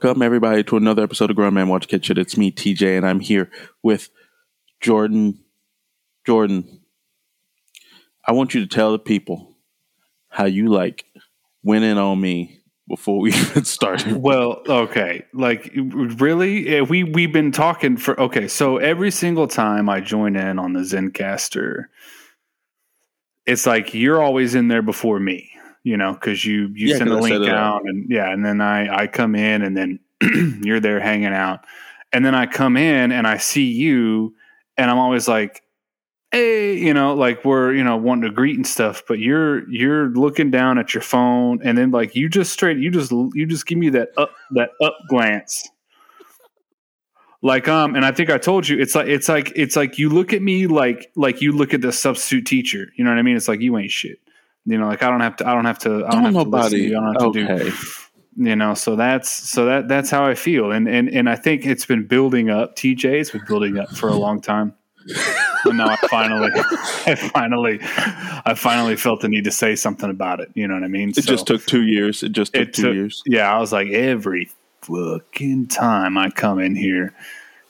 Welcome everybody to another episode of Grown Man Watch Kitchen. It's me, TJ, and I'm here with Jordan. Jordan, I want you to tell the people how you like went in on me before we even started. Well, okay. Like really? We we've been talking for okay, so every single time I join in on the Zencastr, it's like you're always in there before me, you know, because you you Yeah, send the 'cause I set link out and yeah, and then I I come in and then you're there hanging out. And then I come in and I see you and I'm always like hey you know like we're you know wanting to greet and stuff but you're you're looking down at your phone and then like you just straight you just you just give me that up that up glance. Like um and i think i told you it's like it's like it's like you look at me like like you look at the substitute teacher. You know what i mean? It's like you ain't shit you know like i don't have to i don't have to i don't, Don't have to listen to nobody. you, i don't have to Okay. do you know so that's so that that's how i feel and and and i think it's been building up tj it's been building up for a long time and now i finally i finally i finally felt the need to say something about it you know what i mean It just took two years. It just took It two took- years. yeah i was like every fucking time i come in here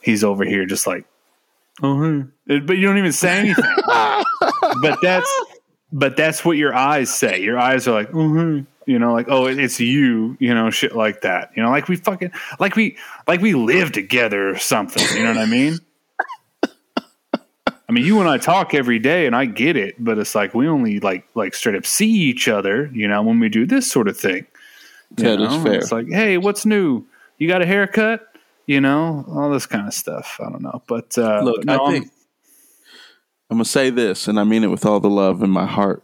he's over here just like oh hey. but you don't even say anything but that's but that's what your eyes say your eyes are like hey. you know like oh it's you you know shit like that you know like we fucking like we like we live together or something you know what i mean I mean, you and I talk every day, and I get it, but it's like we only like like straight up see each other, you know, when we do this sort of thing. That is fair. It's like, hey, what's new? You got a haircut? You know, all this kind of stuff. I don't know, but uh, Look, but no, I think I'm gonna say this, and I mean it with all the love in my heart.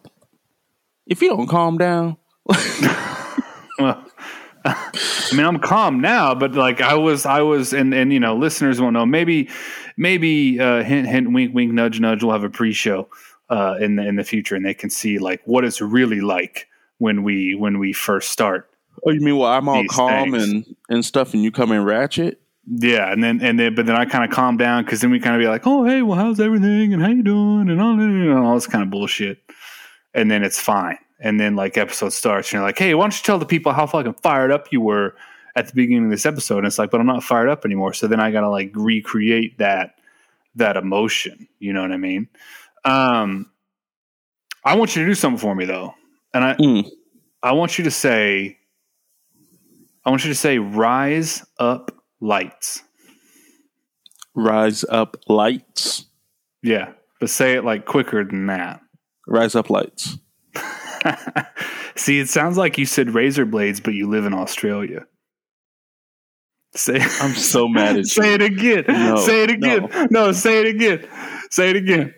If you don't calm down, well, I mean, I'm calm now, but like I was, I was, and and you know, listeners won't know. Maybe, maybe uh, hint, hint, wink, wink, nudge, nudge. We'll have a pre-show uh, in the in the future, and they can see like what it's really like when we when we first start. oh, you mean well, I'm all calm things. and and stuff, and you come in ratchet? Yeah, and then and then, but then I kind of calm down because then we kind of be like, oh hey, well, how's everything, and how you doing, and all know, all this kind of bullshit, and then it's fine. And then like episode starts, and you're like, hey, why don't you tell the people how fucking fired up you were at the beginning of this episode? And it's like, but I'm not fired up anymore. So then I gotta like recreate that that emotion. You know what I mean? Um, I want you to do something for me though, and I Mm. I want you to say, I want you to say, rise up lights. Rise up lights. Yeah, but say it like quicker than that. Rise up lights. See, it sounds like you said razor blades, but you live in Australia. Say, I'm so mad at say you. it again. No, say it again. No. say it again. Say it again.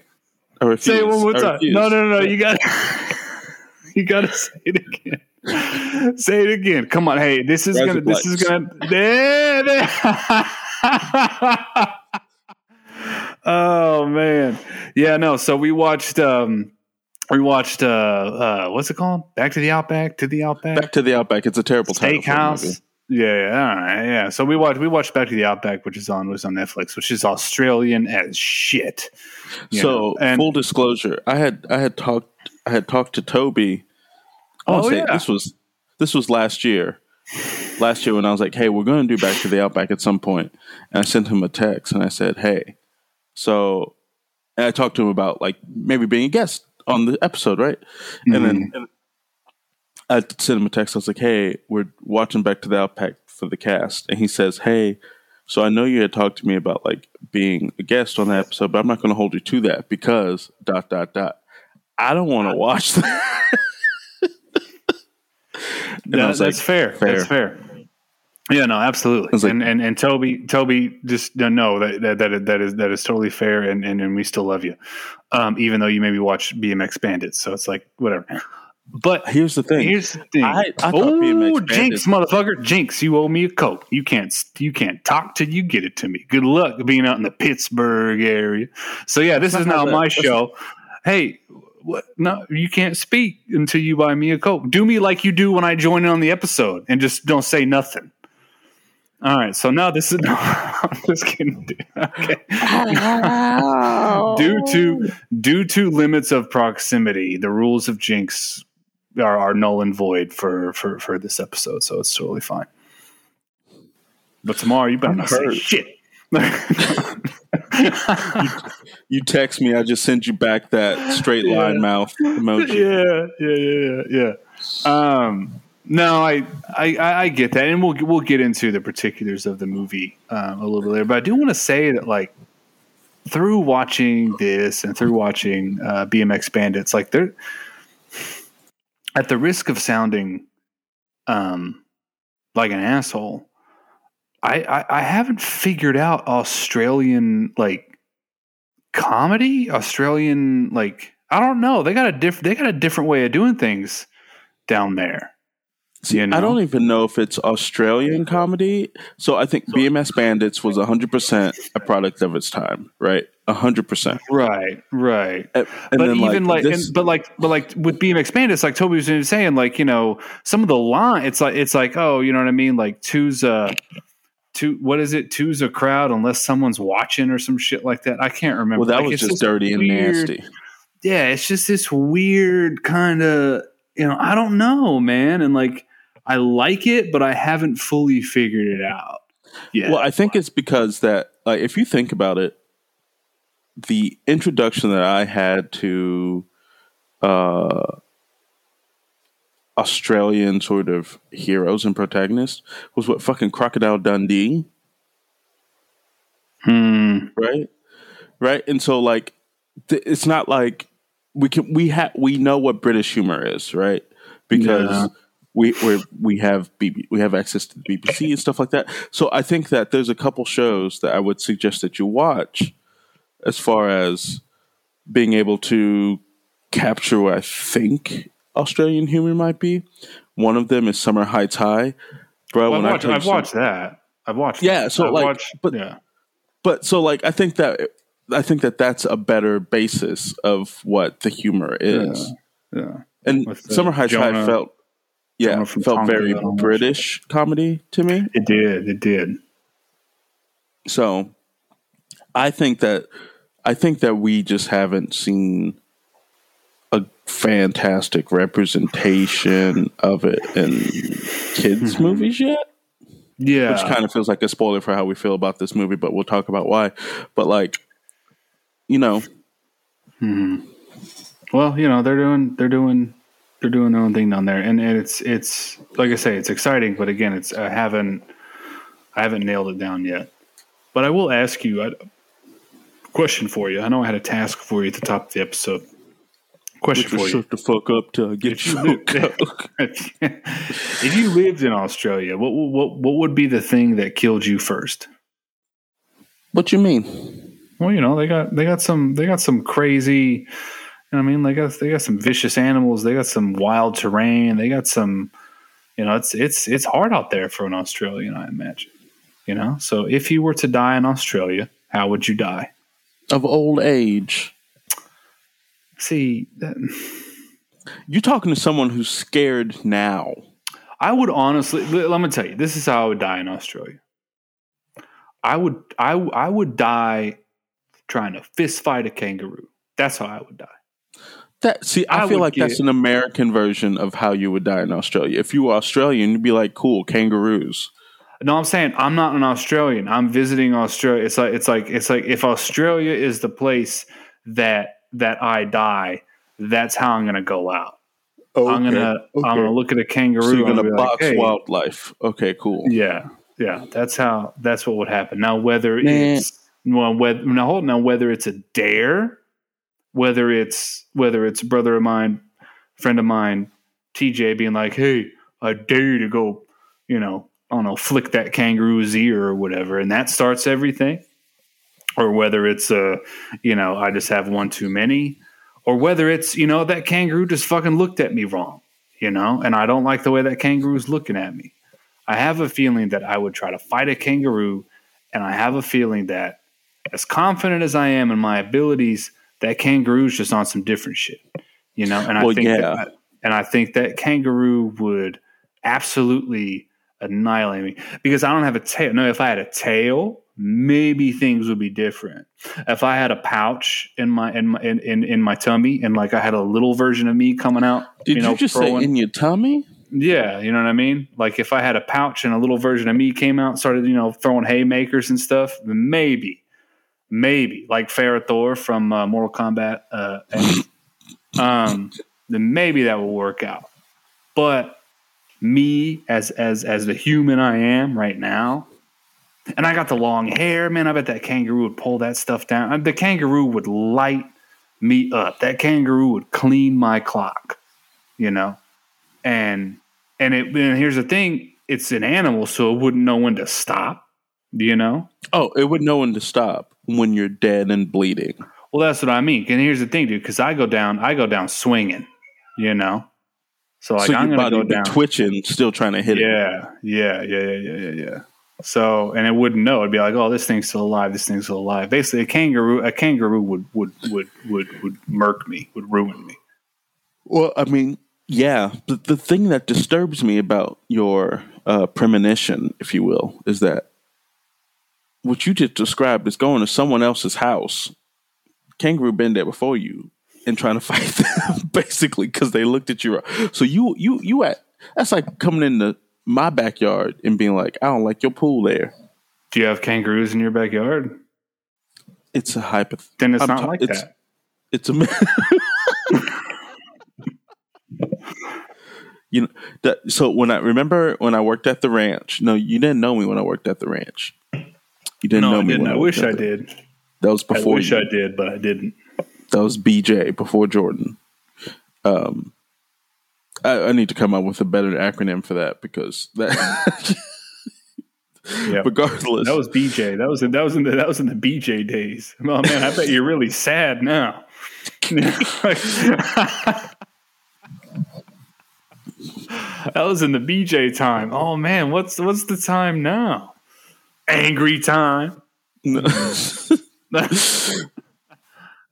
Say it one more time. No, no, no, no. You got. you got to say it again. say it again. Come on. Hey, this is gonna. This is gonna. There, there. oh man. Yeah. No. So we watched. um we watched uh uh what's it called? Back to the Outback, to the Outback. Back to the Outback. It's a terrible title. for a movie. Steakhouse. Yeah, yeah, all right, yeah. So we watched we watched Back to the Outback, which is on was on Netflix, which is Australian as shit. So know, and full disclosure, I had I had talked I had talked to Toby. I wanna Oh, say yeah. this was this was last year. Last year when I was like, "Hey, we're going to do Back to the Outback at some point," and I sent him a text and I said, "Hey," so and I talked to him about like maybe being a guest on the episode, right? And then mm-hmm. and I sent him a text. I was like, "Hey, we're watching Back to the Outback for the cast," and he says, "Hey." So I know you had talked to me about like being a guest on that episode, but I'm not going to hold you to that because dot dot dot. I don't want to watch that. And I was that's like, fair. fair. That's fair. Yeah, no, absolutely. like- and, and and Toby, Toby, just no, no, that that that is, that is that is totally fair, and, and and we still love you, um, even though you maybe watch BMX Bandits. So it's like whatever. But Here's the thing. here's the thing. I- I oh, Jinx, motherfucker, Jinx! You owe me a coke. You can't. You can't talk till you get it to me. Good luck being out in the Pittsburgh area. So yeah, this That's is now my show. Hey, what? No, you can't speak until you buy me a coke. Do me like you do when I join in on the episode, and just don't say nothing. All right, so now this is. no, I'm just kidding. Okay. due to due to limits of proximity, the rules of Jinx are, are null and void for, for for this episode, so it's totally fine. But tomorrow, you better I'm not say shit. You text me, I just sent you back that straight line Yeah. mouth emoji. yeah, yeah, yeah, yeah. Um, no, I, I, I I get that, and we'll we'll get into the particulars of the movie um, a little bit later. But I do want to say that, like, through watching this and through watching uh, BMX Bandits, like, they're at the risk of sounding um, like an asshole. I, I I haven't figured out Australian like comedy, Australian like I don't know. They got a different they got a different way of doing things down there. See, You know? I don't even know if it's Australian comedy. So I think BMX Bandits was 100% a product of its time, right? 100%. Right, right. And, and but even like, this- and, but like, but like with BMX Bandits, like Toby was saying, like you know, some of the line, it's like it's like, oh, you know what I mean? Like two's a two. What is it? Two's a crowd unless someone's watching or some shit like that. I can't remember. well, that Like, was just dirty and nasty. yeah, it's just this weird kind of, you know, I don't know, man. And like, I like it, but I haven't fully figured it out. Yeah. Well, I think it's because that, like, if you think about it, the introduction that I had to uh, Australian sort of heroes and protagonists was what fucking Crocodile Dundee, Hmm. right? Right, and so like, th- it's not like we can we have we know what British humor is, right? Because Yeah. we we we have BB, we have access to the BBC and stuff like that. So I think that there's a couple shows that I would suggest that you watch, as far as being able to capture what I think Australian humor might be. One of them is Summer Heights High, bro. Well, when I've I watched, tell I've some- watched that. I've watched. Yeah, that. so, I've like, watched- but- yeah, but so like I think that I think that that's a better basis of what the humor is. yeah. And With Summer Heights High Jonah- felt yeah felt Tonga very and British comedy to me. It did. It did. So I think that I think that we just haven't seen a fantastic representation of it in kids mm-hmm. movies yet. Yeah. which kind of feels like a spoiler for how we feel about this movie, but we'll talk about why. But like, you know, mm-hmm. well, you know, they're doing they're doing they're doing their own thing down there, and, and it's it's like I say, it's exciting, but again, it's I haven't I haven't nailed it down yet. But I will ask you a question for you. I know I had a task for you at the top of the episode. Question for you. shut the fuck up to get If you if you lived in Australia, what what what would be the thing that killed you first? What you mean? Well, you know, they got they got some they got some crazy. You know what I mean, they got they got some vicious animals. They got some wild terrain. They got some. You know, it's it's it's hard out there for an Australian, I imagine. You know, so if you were to die in Australia, how would you die? Of old age. See, that, You talking to someone who's scared now. I would honestly let me tell you, this is how I would die in Australia. I would I I would die trying to fist fight a kangaroo. That's how I would die. That see, I, I feel like that's an American version of how you would die in Australia. If you were Australian, you'd be like, cool, kangaroos. No, I'm saying I'm not an Australian. I'm visiting Australia. It's like it's like it's like if Australia is the place that that I die, that's how I'm gonna go out. I'm gonna I'm gonna look at a kangaroo. So you're and gonna be like, box "Hey." wildlife. Okay, cool. Yeah, yeah. That's how. That's what would happen. Now, whether Man. it's well, whether now hold now whether it's a dare, whether it's whether it's a brother of mine, friend of mine, TJ being like, "Hey, I dare you to go," you know, I don't know, flick that kangaroo's ear or whatever, and that starts everything. Or whether it's a, you know, I just have one too many, or whether it's you know that kangaroo just fucking looked at me wrong, you know, and I don't like the way that kangaroo's looking at me. I have a feeling that I would try to fight a kangaroo, and I have a feeling that as confident as I am in my abilities, that kangaroo's just on some different shit, you know. And I Well, think yeah. that, and I think that kangaroo would absolutely annihilate me because I don't have a tail. No, if I had a tail, maybe things would be different. If I had a pouch in my in my in, in, in my tummy and like I had a little version of me coming out, Did you, know, just throwing- say in your tummy? yeah, you know what I mean? Like if I had a pouch and a little version of me came out and started, you know, throwing haymakers and stuff, maybe, maybe like Ferra/Torr from uh, Mortal Kombat, uh, and, um, then maybe that will work out. But me as as as the human I am right now, and I got the long hair, man. I bet that kangaroo would pull that stuff down. The kangaroo would light me up. That kangaroo would clean my clock, you know and and it and here's the thing it's an animal so it wouldn't know when to stop you know Oh, it would know when to stop when you're dead and bleeding. well that's what i mean and here's the thing dude because i go down i go down swinging you know so like so i'm gonna go down twitching, still trying to hit it. yeah yeah yeah yeah yeah yeah yeah so and it wouldn't know it'd be like oh this thing's still alive this thing's still alive basically a kangaroo a kangaroo would would would would would murk me would ruin me Well, I mean, yeah. The, the thing that disturbs me about your uh, premonition, if you will, is that what you just described is going to someone else's house. Kangaroo been there before you and trying to fight them, basically, because they looked at you. So you, you, you at that's like coming into my backyard and being like, I don't like your pool there. do you have kangaroos in your backyard It's a hypoth. then it's I'm not ta- like it's- that It's a. you know that. So when I remember when I worked at the ranch. No, you didn't know me when I worked at the ranch. You didn't no know i me. didn't when i worked wish i did That was before. I wish you. I did, but I didn't. That was BJ before Jordan. Um, I, I need to come up with a better acronym for that because that. Yeah. Regardless, That was BJ. That was in, that was in the that was in the BJ days. Oh man, I bet you're really sad now. that was in the BJ time. Oh man, what's what's the time now? Angry time.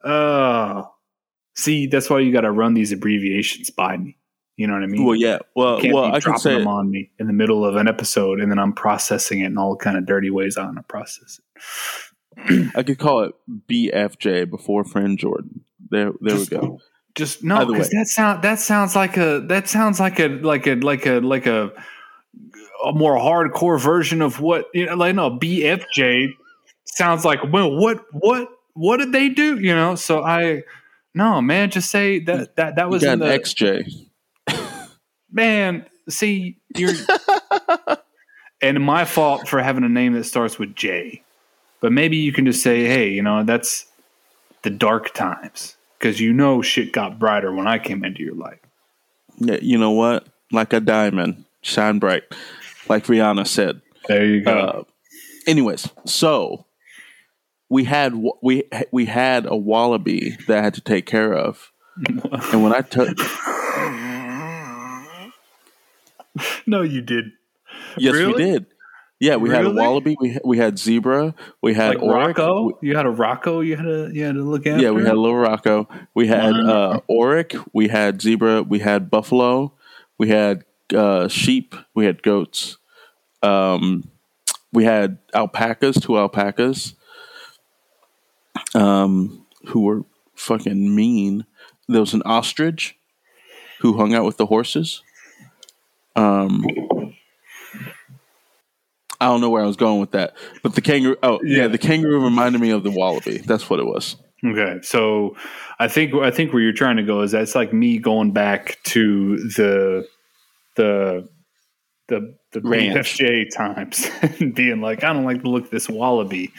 Oh, see, that's why you got to run these abbreviations by me. You know what I mean? well, yeah. Well, can't well, I dropping say them on me in the middle of an episode, and then I'm processing it in all kind of dirty ways. I want to process it. I could call it BFJ before friend Jordan. There, there Just- we go. Just no, because that sound that sounds like a that sounds like a like a like a like a a more hardcore version of what you know. Like no, BFJ sounds like well, what what what did they do? You know, so I no man, just say that that that was in the XJ. Man. See, you're and my fault for having a name that starts with J. But maybe you can just say, hey, you know, that's the dark times because you know shit got brighter when I came into your life. Yeah, you know what? Like a diamond, shine bright, like Rihanna said. There you go. Uh, anyways, so we had we we had a wallaby that I had to take care of, and when I took no, you did. yes, we did. Yeah, we had a wallaby. We we had zebra. We had Like oryx. Rocco, you had a Rocco. You had to you had to look after. Yeah, we had a little Rocco. We had uh, Oric. We had zebra. We had buffalo. We had uh, sheep. We had goats. Um, we had alpacas. Two alpacas. Um, who were fucking mean. There was an ostrich who hung out with the horses. Um, I don't know where I was going with that, but the kangaroo. Oh, yeah, Yeah. the kangaroo reminded me of the wallaby. That's what it was. Okay, so I think I think where you're trying to go is that's like me going back to the the the the Ranch. BFJ times and being like, I don't like the look of this wallaby,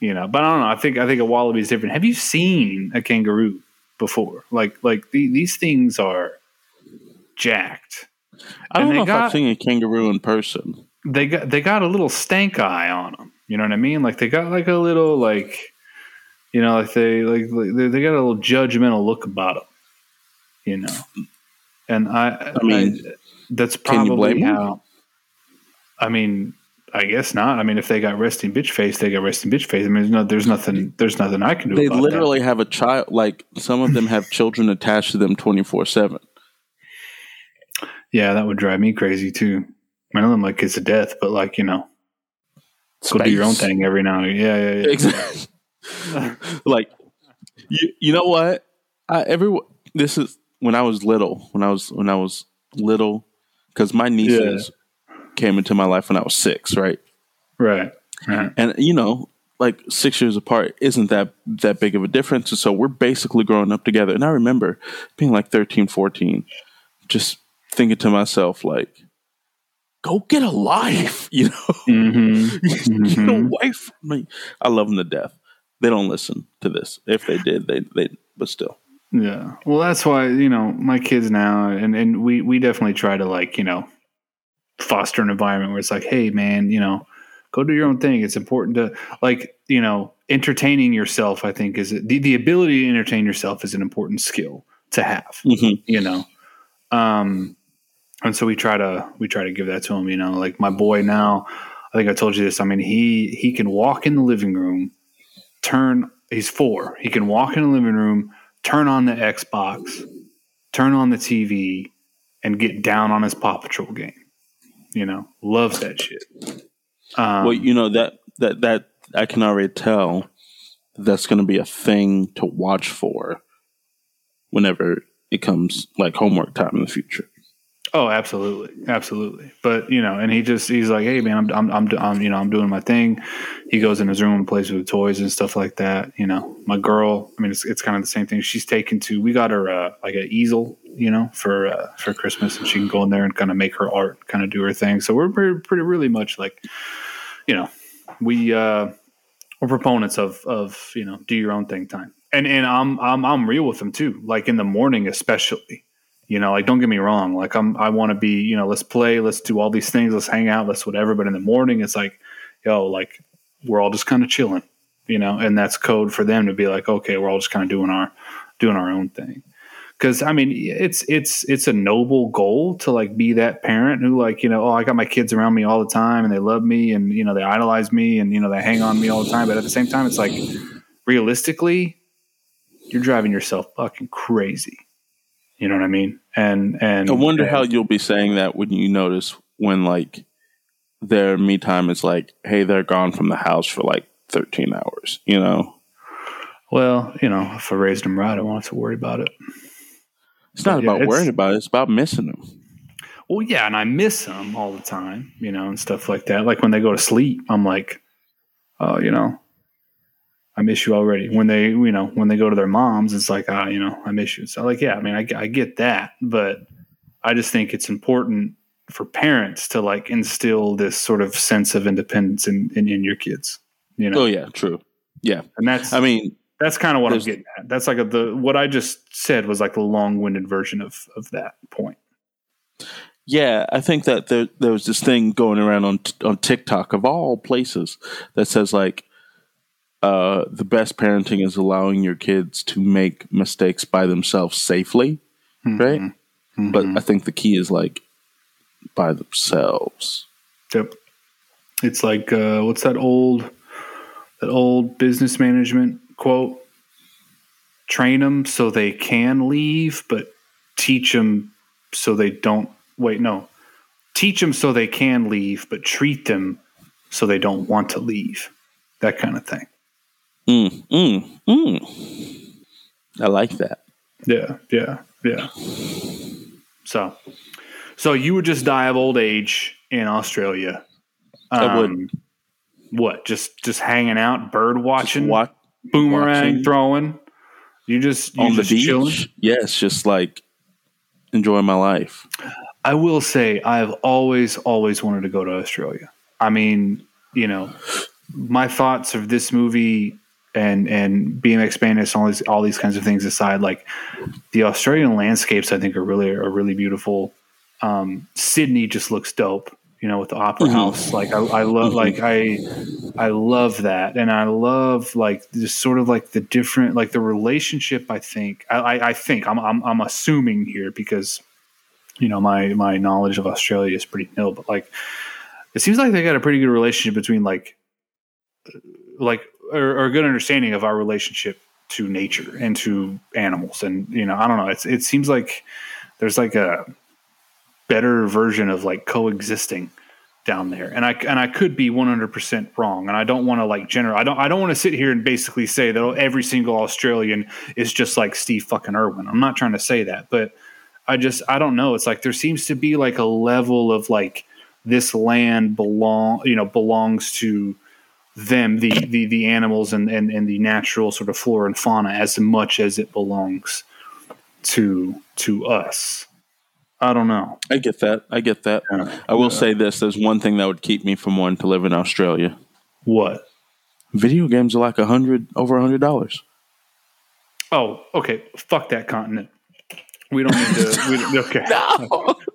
you know. But I don't know. I think I think a wallaby is different. Have you seen a kangaroo before? Like like the, these things are jacked. I don't know if I've seen a kangaroo in person. They got they got a little stank eye on them. You know what I mean? Like they got like a little like You know, like they like they, they got a little judgmental look about them. You know, and I, I mean, I- that's can you probably how. I mean, I guess not. I mean, if they got resting bitch face, they got resting bitch face. I mean, there's no, there's nothing, there's nothing I can do. They literally have a child. Like some of them have children attached to them twenty four seven. Yeah, that would drive me crazy too. I know them like kids to death, but like you know, go do your own thing every now and then. Yeah, yeah, yeah. Exactly. like you, you know what? I every this is when I was little. When I was when I was little, because my nieces came into my life when I was six, right? Right. right. And you know, like six years apart isn't that that big of a difference. And so we're basically growing up together. And I remember being like 13, 14, just thinking to myself, like, go get a life, you know, Mm-hmm. get away from me. I love them to death. They don't listen to this. If they did, they they but still. Yeah. Well, that's why you know my kids now, and and we we definitely try to like you know foster an environment where it's like, hey, man, you know, go do your own thing. It's important to like you know entertaining yourself. I think is the the ability to entertain yourself is an important skill to have. Mhm. You know, um, and so we try to we try to give that to him. You know, like my boy now. I think I told you this. I mean, he he can walk in the living room, turn. He's four. He can walk in the living room, turn on the Xbox, turn on the TV, and get down on his Paw Patrol game. You know, loves that shit. Um, well, you know that that that I can already tell that's going to be a thing to watch for whenever it comes like homework time in the future. Oh, absolutely, absolutely. But you know, and he just he's like, hey man, I'm I'm I'm, you know I'm doing my thing. He goes in his room and plays with toys and stuff like that. You know, my girl. I mean, it's it's kind of the same thing. She's taken to. We got her uh, like an easel, you know, for uh, for Christmas, and she can go in there and kind of make her art, kind of do her thing. So we're pretty, pretty really much like, you know, we uh, we're proponents of of you know do your own thing time. And and I'm I'm I'm real with them too. Like in the morning, especially. You know, like don't get me wrong. Like I'm, I want to be. You know, let's play, let's do all these things, let's hang out, let's whatever. But in the morning, it's like, yo, like we're all just kind of chilling. You know, and that's code for them to be like, okay, we're all just kind of doing our, doing our own thing. Because I mean, it's it's it's a noble goal to like be that parent who like you know, oh, I got my kids around me all the time and they love me and you know they idolize me and you know they hang on me all the time. But at the same time, it's like realistically, you're driving yourself fucking crazy. You know what I mean? And and I wonder and- how you'll be saying that when you notice when like their me time is like, hey, they're gone from the house for like 13 hours, you know? Well, you know, if I raised them right, I won't have to worry about it. It's not Yeah, about it's- worrying about it, it's about missing them. Well, yeah, and I miss them all the time, you know, and stuff like that. Like when they go to sleep, I'm like, oh, you know, I miss you already. When they, you know, when they go to their moms, it's like, ah, you know, I miss you. So, like, yeah, I mean, I, I get that, but I just think it's important for parents to like instill this sort of sense of independence in in, in your kids, you know, Oh, yeah, true. Yeah. and that's I mean, that's kind of what I'm getting at. That's like a, the what I just said was like the long winded version of of that point. Yeah, I think that there there was this thing going around on on TikTok of all places that says like uh, the best parenting is allowing your kids to make mistakes by themselves safely, right? Mhm. But I think the key is like by themselves. Yep. It's like uh, what's that old that old business management quote? Train them so they can leave, but teach them so they don't. Wait, no. Teach them so they can leave, but treat them so they don't want to leave. That kind of thing. Mm, mm, mm. I like that. Yeah, yeah, yeah. So, so you would just die of old age in Australia. I would. Um, What? Just just hanging out, bird watching, Watch boomerang watching. throwing. You just you on the beach. chilling. Yes, just like enjoying my life. I will say I've always always wanted to go to Australia. I mean, you know, my thoughts of this movie and and BMX Bandits and all these all these kinds of things aside, like the Australian landscapes, I think are really are really beautiful. Um, Sydney just looks dope, you know, with the Opera Mhm. House. Like I, I love, Mhm. like I I love that, and I love like just sort of like the different like the relationship. I think I, I, I think I'm, I'm I'm assuming here because you know my my knowledge of Australia is pretty nil, but like it seems like they got a pretty good relationship between like like or, or a good understanding of our relationship to nature and to animals, and you know I don't know. It's it seems like there's like a better version of like coexisting down there. And I and I could be 100% wrong. And I don't want to like general I don't I don't want to sit here and basically say that every single Australian is just like Steve fucking Irwin. I'm not trying to say that, but I just I don't know. It's like there seems to be like a level of like this land belong, you know, belongs to them, the the the animals and and and the natural sort of flora and fauna as much as it belongs to to us. I don't know. I get that. I get that. Yeah. I will say this: there's one thing that would keep me from wanting to live in Australia. What? Video games are like a hundred over a hundred dollars. Oh, okay. Fuck that continent. We don't need to. We, okay. We-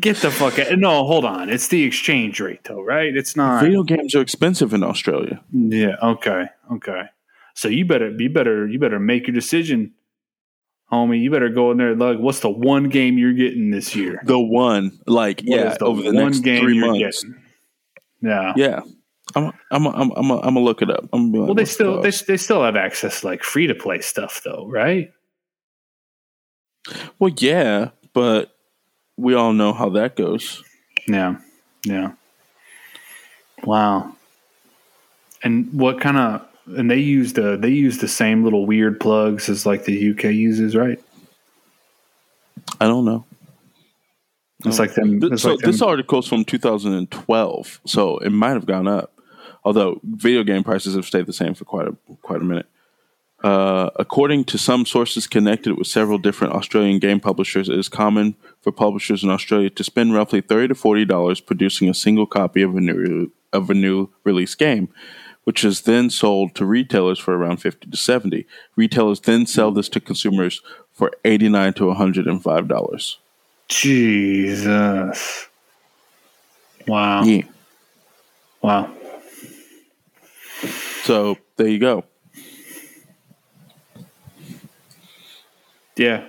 get the fuck out. No, hold on. It's the exchange rate, though, right? It's not. Video games are expensive in Australia. Yeah. Okay. Okay. So you better, you better, you better make your decision, homie. You better go in there. Like, what's the one game you're getting this year? The one, like, What yeah, the over the one next game three months. getting? Yeah. Yeah, I'm, I'm, I'm, I'm, I'm gonna look it up. I'm like, Well, they still the- they, they still have access to like free to play stuff though, right? well, yeah, but we all know how that goes. Yeah. Yeah. Wow. And what kind of and they use the they use the same little weird plugs as like the UK uses, right? I don't know. It's like them. It's so like them this article's from 2012, so it might have gone up. Although video game prices have stayed the same for quite a quite a minute. Uh, according to some sources connected with several different Australian game publishers, it is common for publishers in Australia to spend roughly thirty to forty dollars producing a single copy of a new of a new release game, which is then sold to retailers for around fifty to seventy. Retailers then sell this to consumers for eighty nine to one hundred and five dollars. Jesus. Wow. Yeah. Wow. So there you go. Yeah.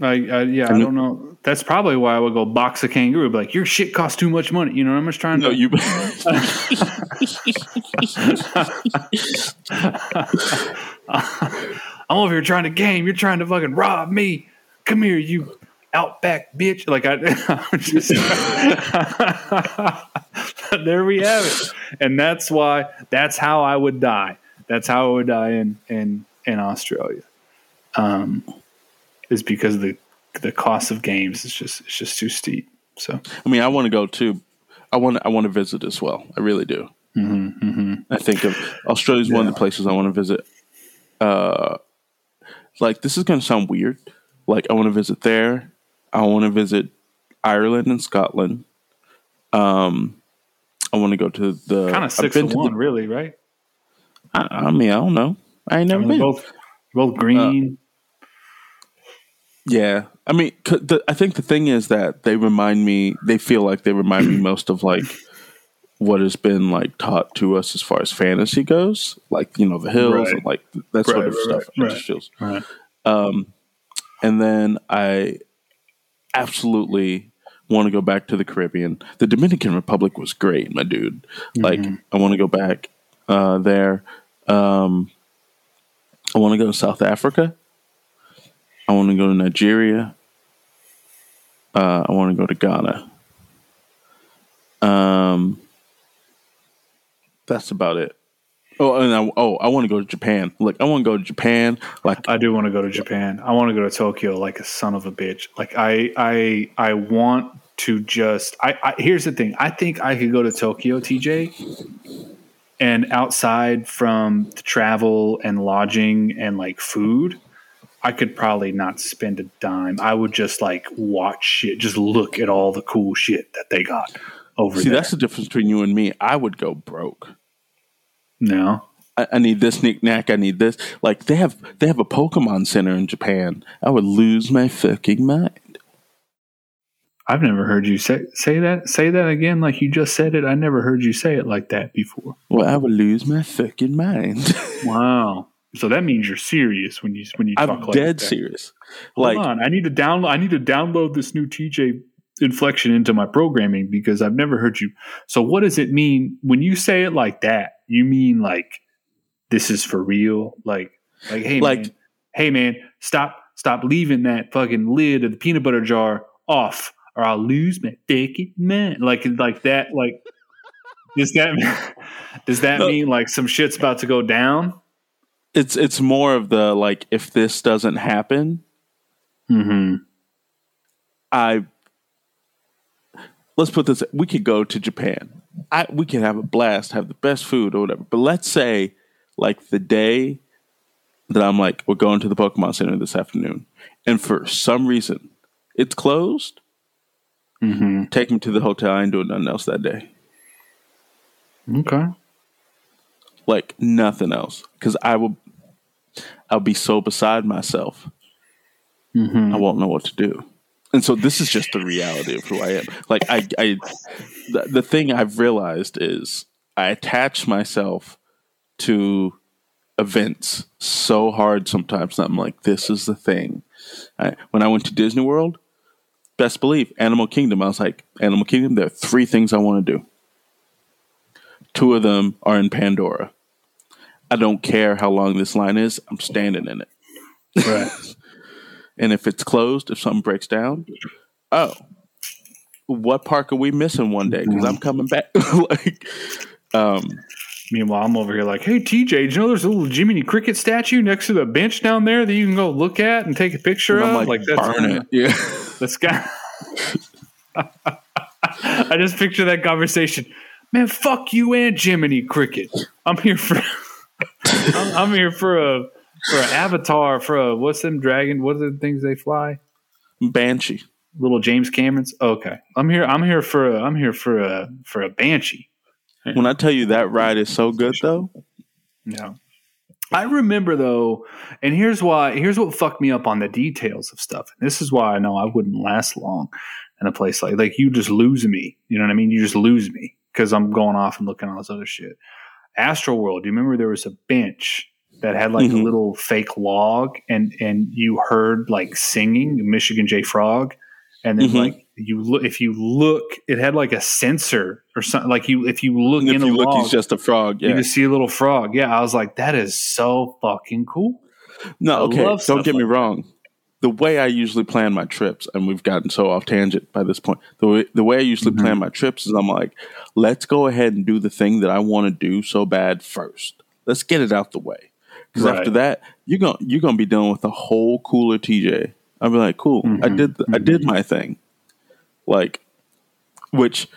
I, I yeah, I don't know. That's probably why I would go box a kangaroo. Be like, your shit costs too much money. You know, what I'm just trying No, to. you. I'm over here trying to game. You're trying to fucking rob me. Come here, you outback bitch. Like I, I'm just. there we have it, and that's why. That's how I would die. That's how I would die in in in Australia. Um, is because the the cost of games is just it's just too steep. So I mean, I want to go too. I want. I want to visit as well. I really do. I think of Australia's one of the places I want to visit. Uh, like this is going to sound weird. Like I want to visit there. I want to visit Ireland and Scotland. Um, I want to go to the kind of six been to to the- one, really, right? I, I mean, I don't know. I ain't I never mean, been. both both green. Yeah, I mean, the, I think the thing is that they remind me. They feel like they remind me most of like what has been like taught to us as far as fantasy goes, like you know the hills Right. and like that sort Right, of right, stuff. right, It just feels. right. And then I absolutely want to go back to the Caribbean. The Dominican Republic was great, my dude. Like I want to go back uh, there. Um, I want to go to South Africa. I want to go to Nigeria. Uh, I want to go to Ghana. Um, that's about it. Oh, and I, oh, I want to go to Japan. Like I want to go to Japan. Like I do want to go to Japan. I want to go to Tokyo like a son of a bitch. Like I I I want to just I, I here's the thing. I think I could go to Tokyo, TJ, and outside from the travel and lodging and like food, I could probably not spend a dime. I would just like watch shit, just look at all the cool shit that they got over there. See, there. that's the difference between you and me. I would go broke. no. I, I need this knickknack. I need this. Like they have, they have a Pokemon Center in Japan. I would lose my fucking mind. I've never heard you say say that. Say that again, like you just said it. I never heard you say it like that before. Well, I would lose my fucking mind. Wow. So that means you're serious when you when you talk I'm like dead that. serious. Hold Like, on, I need to download. I need to download this new TJ inflection into my programming because I've never heard you. So what does it mean when you say it like that? You mean like this is for real? Like like hey Like- man, hey man, stop stop leaving that fucking lid of the peanut butter jar off, or I'll lose my fucking man. Like like that. Like does that does that No. mean like some shit's about to go down? It's it's more of the like if this doesn't happen, Mm-hmm. I let's put this we could go to Japan. I we could have a blast, have the best food or whatever. But let's say like the day that I'm like, we're going to the Pokemon Center this afternoon, and for some reason it's closed, Mm-hmm. take me to the hotel. I ain't doing nothing else that day. Okay. Like nothing else. Because I will I'll be so beside myself. Mm-hmm. I won't know what to do. And so this is just the reality of who I am. Like I, I the, the thing I've realized is I attach myself to events so hard sometimes that I'm like, this is the thing. I, when I went to Disney World, best believe Animal Kingdom. I was like, Animal Kingdom. There are three things I want to do. Two of them are in Pandora. I don't care how long this line is. I'm standing in it. Right. And if it's closed, if something breaks down, oh, what park are we missing one day? Because I'm coming back. like, um, Meanwhile, I'm over here like, hey, TJ, did you know there's a little Jiminy Cricket statue next to the bench down there that you can go look at and take a picture of? I'm like, that's burn it. Yeah. That's guy. I just picture that conversation. Man, fuck you and Jiminy Cricket. I'm here for. I'm, I'm here for a for an avatar for a what's them dragon? What are the things they fly? Banshee. Little James Camerons. Okay, I'm here. I'm here for a. I'm here for a for a banshee. When I tell you that ride is so good, though, Yeah. I remember though, and here's why here's what fucked me up on the details of stuff. And this is why I know I wouldn't last long in a place like like you just lose me. You know what I mean? You just lose me because I'm going off and looking at all this other shit. Astro World, do you remember there was a bench that had like a Mhm. little fake log and and you heard like singing Michigan J Frog and then Mhm. like you look if you look it had like a sensor or something like you if you look and if in you a look, log he's just a frog. you can see a little frog. Yeah, I was like, that is so fucking cool. No, okay. Don't get me like wrong. The way I usually plan my trips, and we've gotten so off tangent by this point. The way, the way I usually Mm-hmm. plan my trips is I'm like, let's go ahead and do the thing that I want to do so bad first. Let's get it out the way. Because Right. after that, you're gonna you're gonna be dealing with a whole cooler TJ. I'll be like, cool, I Mm-hmm. did the, I did my thing, like, which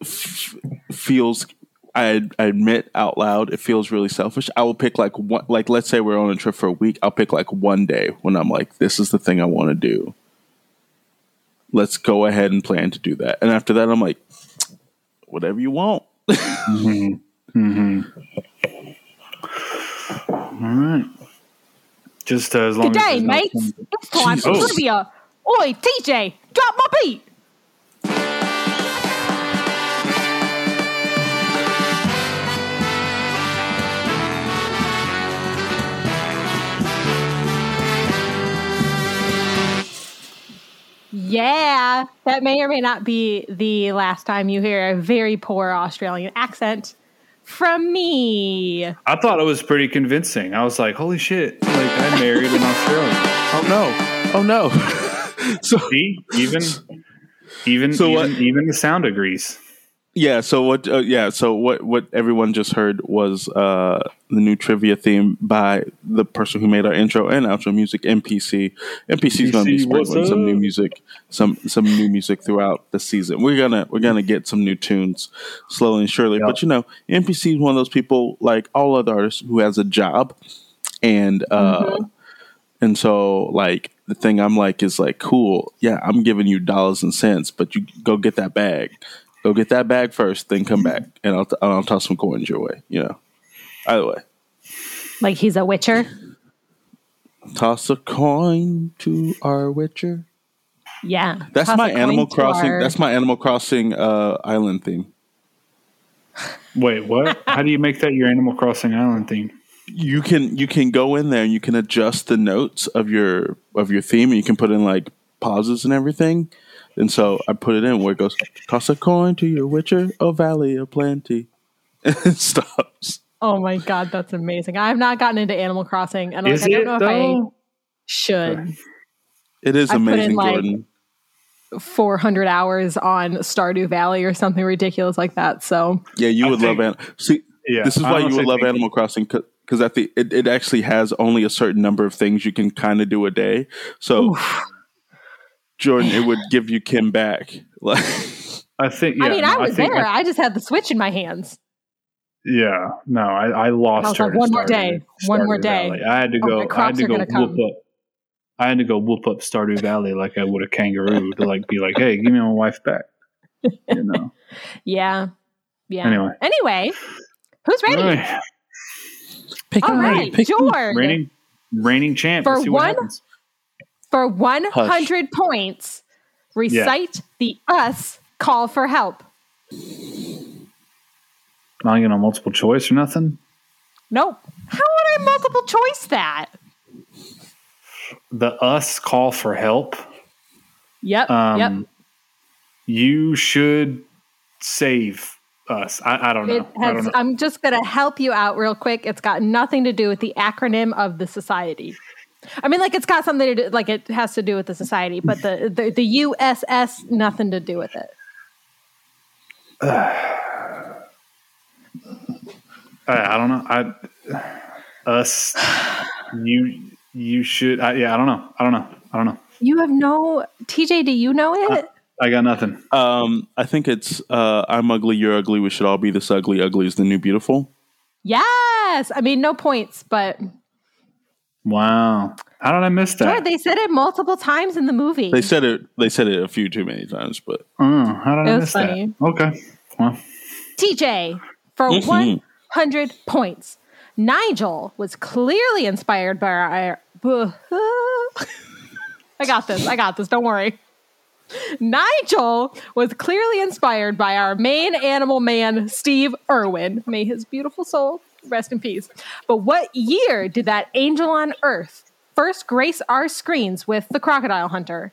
f- feels I, I admit out loud it feels really selfish. I will pick like one like let's say we're on a trip for a week. I'll pick like one day when I'm like this is the thing I want to do. Let's go ahead and plan to do that. And after that I'm like whatever you want. mm-hmm All right. Just uh, as long Good as day, there's no- mates. It's time for trivia. Oi, TJ, drop my beat. Yeah, that may or may not be the last time you hear a very poor Australian accent from me. I thought it was pretty convincing. I was like, holy shit! Like I married an Australian. Oh no. Oh no. so See, even even So even, what- even the sound agrees. Yeah. So what? Uh, yeah. So what? What everyone just heard was uh, the new trivia theme by the person who made our intro and outro music, npc MPC is going to be sprinkling some new music, some some new music throughout the season. We're gonna we're gonna get some new tunes slowly and surely. Yeah. But you know, npc is one of those people like all other artists who has a job, and uh, and so like the thing I'm like is like cool. Yeah, I'm giving you dollars and cents, but you go get that bag. Go get that bag first, then come back, and I'll, I'll toss some coins your way. You know, either way, Like he's a witcher. toss a coin to our witcher. Yeah. That's Toss my Animal Crossing. our- That's my Animal Crossing uh, island theme. Wait, what? How do you make that your Animal Crossing Island theme? You can you can go in there and you can adjust the notes of your of your theme and you can put in like pauses and everything. And so I put it in where it goes, toss a coin to your witcher, a valley of plenty. And it stops. Oh my god, that's amazing. I have not gotten into Animal Crossing, and like, I don't it know if I should. It is I put in, amazing, like, Jordan. 400 hours on Stardew Valley or something ridiculous like that. So Yeah, you would think- love An- See, Yeah, this is why you would love think- Animal Crossing because at the it, it actually has only a certain number of things you can kind of do a day. So, Jordan, it would give you Kim back. Like, I think. Yeah, I mean, no, I was think there. I- I, just had the Switch in my hands. yeah, no, I, I lost I was her. like, in one more Stardew- day, one more day. Valley. I had to Oh, go. my I had to go gonna come. whoop up. I had to go whoop up Stardew Valley like I would a kangaroo to like be like, hey, give me my wife back. You know. Yeah. Yeah. Anyway. Anyway, who's ready? All right. pick All right, George. Reigning, reigning champ. For Let's see what one- happens. For 100 points, recite the us call for help. Not getting a multiple choice or nothing. Nope. How would I multiple choice that? The us call for help. Yep. Um, yep. You should save us. I, I don't know. I has, know. I'm just going to help you out real quick. It's got nothing to do with the acronym of the society. I mean, like it's got something to do, like it has to do with the society, but the the, the USS nothing to do with it. I, I don't know. I us. You you should. I, yeah. I don't know. I don't know. I don't know. You have no TJ. Do you know it? I got nothing. Um, I think it's uh, I'm ugly, you're ugly. We should all be this ugly. Ugly is the new beautiful. yes. I mean, no points, but Wow. How did I miss that? Sure, they said it multiple times in the movie. They said it. They said it a few too many times, but Oh, how did It I was miss funny. that? Okay. Well, TJ for Mhm. 100 points. Nigel was clearly inspired by our. I got this. I got this. Don't worry. Nigel was clearly inspired by our main animal man, Steve Irwin. May his beautiful soul rest in peace. But what year did that angel on earth first grace our screens with The Crocodile Hunter?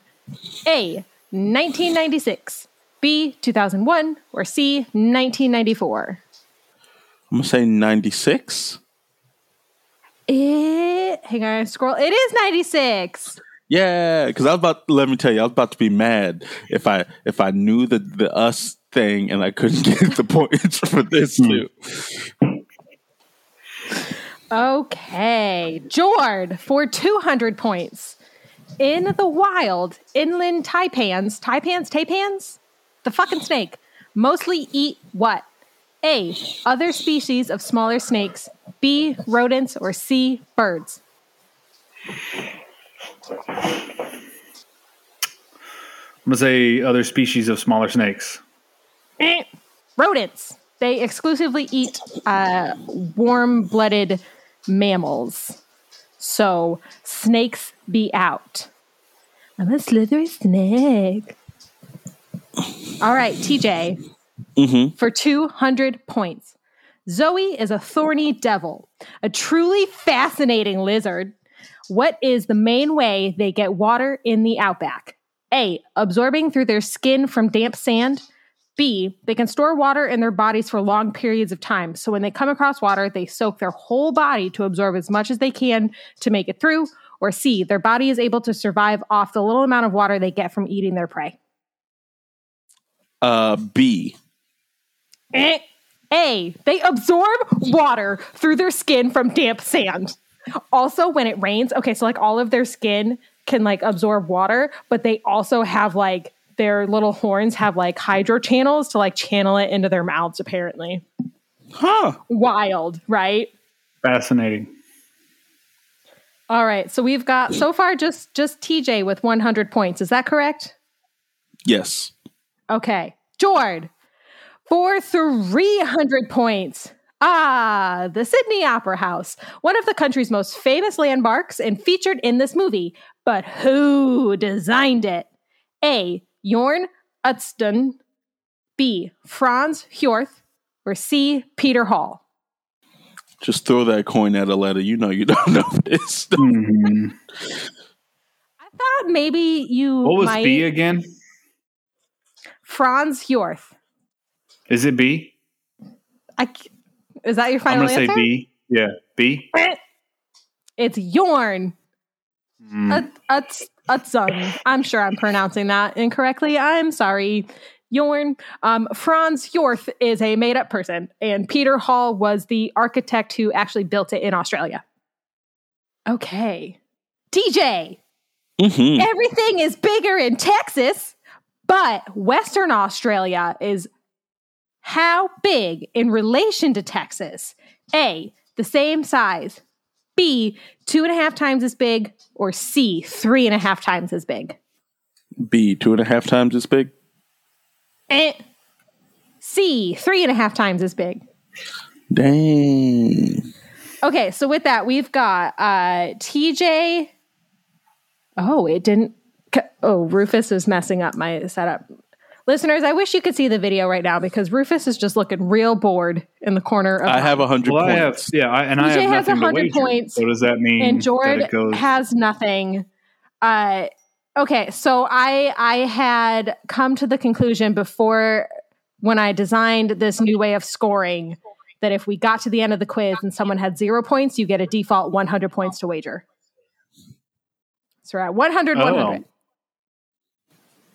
A. 1996, B. 2001, or C. 1994? I'm gonna say 96. It, hang on, scroll. It is 96. Yeah, because I was about. Let me tell you, I was about to be mad if I if I knew the the us thing and I couldn't get the points for this hmm. too. Okay. Jord for 200 points. In the wild, inland taipans, taipans, taipans? The fucking snake mostly eat what? A. Other species of smaller snakes. B. Rodents. Or C. Birds. I'm gonna say other species of smaller snakes. Eh. Rodents. They exclusively eat uh, warm blooded mammals. So snakes be out. I'm a slithery snake. All right, TJ. Mm-hmm. For 200 points. Zoe is a thorny devil, a truly fascinating lizard. What is the main way they get water in the outback? A. Absorbing through their skin from damp sand. B. They can store water in their bodies for long periods of time. So when they come across water, they soak their whole body to absorb as much as they can to make it through. Or C. Their body is able to survive off the little amount of water they get from eating their prey. Uh, B. Eh. A, they absorb water through their skin from damp sand. Also, when it rains, okay, so like all of their skin can like absorb water, but they also have like their little horns have like hydro channels to like channel it into their mouths, apparently. Huh. Wild, right? Fascinating. All right, so we've got so far just just TJ with 100 points. Is that correct? Yes. Okay. Jord, for 300 points. Ah, the Sydney Opera House, one of the country's most famous landmarks and featured in this movie. But who designed it? A. Jorn Utzon, B. Franz Hjorth, or C. Peter Hall? Just throw that coin at a letter. You know you don't know this. Mhm. I thought maybe you What was might. B again? Franz Hjorth. Is it B? I c- is that your final I'm final gonna say? B. Yeah, B. It's Jorn Mm. Ut- Utz- Utzon. I'm sure I'm pronouncing that incorrectly. I'm sorry. Jorn. Um, Franz Hjorth is a made up person, and Peter Hall was the architect who actually built it in Australia. Okay. TJ, hmm everything is bigger in Texas, but Western Australia is how big in relation to Texas? A, the same size. B, two and a half times as big. Or C, three and a half times as big. B, two and a half times as big. Eh. C, three and a half times as big. Dang. Okay, so with that, we've got uh, TJ. Oh, it didn't. Oh, Rufus is messing up my setup. Listeners, I wish you could see the video right now because Rufus is just looking real bored in the corner of. I have a hundred Well, I have points. yeah, I, and I have has nothing to 100 wager. points, So does that mean and that Jord has nothing. Uh, okay, so I I had come to the conclusion before when I designed this new way of scoring that if we got to the end of the quiz and someone had zero points, you get a default 100 points to wager. So we're at 100, Oh. 100.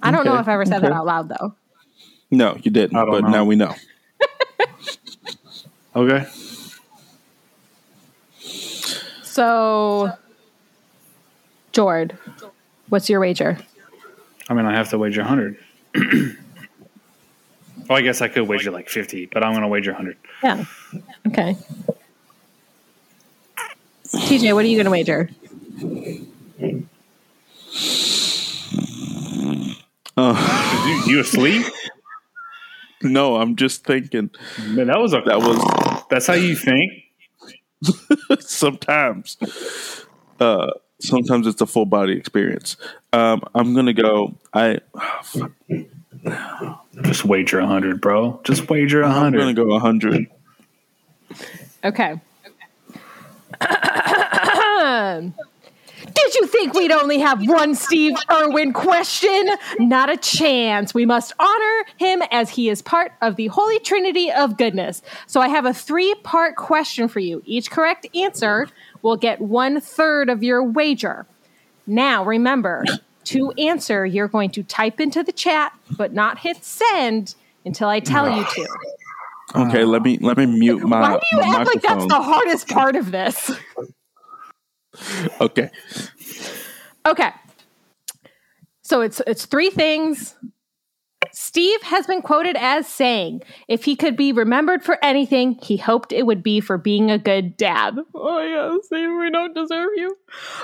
I don't know if I ever said that out loud though. No, you didn't. I don't But know. now we know. okay. So, Jord, what's your wager? I mean, I have to wager 100. oh, I guess I could wager like 50, but I'm going to wager 100. Yeah. Okay. TJ, what are you going to wager? Uh, You, you asleep? no, I'm just thinking. Man, that was a That was That's how you think? sometimes. Uh, sometimes it's a full body experience. Um, I'm gonna go. I Just wager a 100, bro. Just wager a hundred. I'm gonna go a hundred. Okay. Did you think we'd only have one Steve Irwin question? Not a chance. We must honor him as he is part of the Holy Trinity of goodness. So I have a three part question for you. Each correct answer will get one third of your wager. Now, remember, to answer, you're going to type into the chat, but not hit send until I tell you to. Okay, let me let me mute my, Why do you my act like that's the hardest part of this? Okay, Okay. So it's it's three things. Steve has been quoted as saying, if he could be remembered for anything, he hoped it would be for being a good dad. Oh yeah, Steve, we don't deserve you.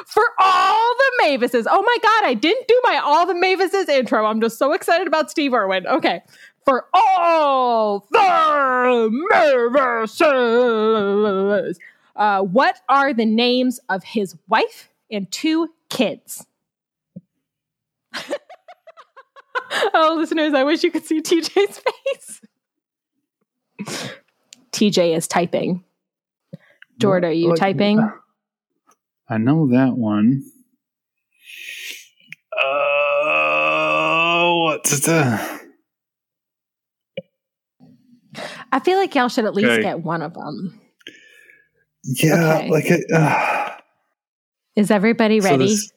For all the Mavises. Oh my god, I didn't do my all the Mavises intro. I'm just so excited about Steve Irwin. Okay. For all the Mavises. Uh, what are the names of his wife and two kids? oh, listeners, I wish you could see TJ's face. TJ is typing. Jordan, are you Like- typing? I know that one. Uh, what's the. I feel like y'all should at least Okay. get one of them. Yeah, Okay. like it. Uh, Is everybody so ready? this-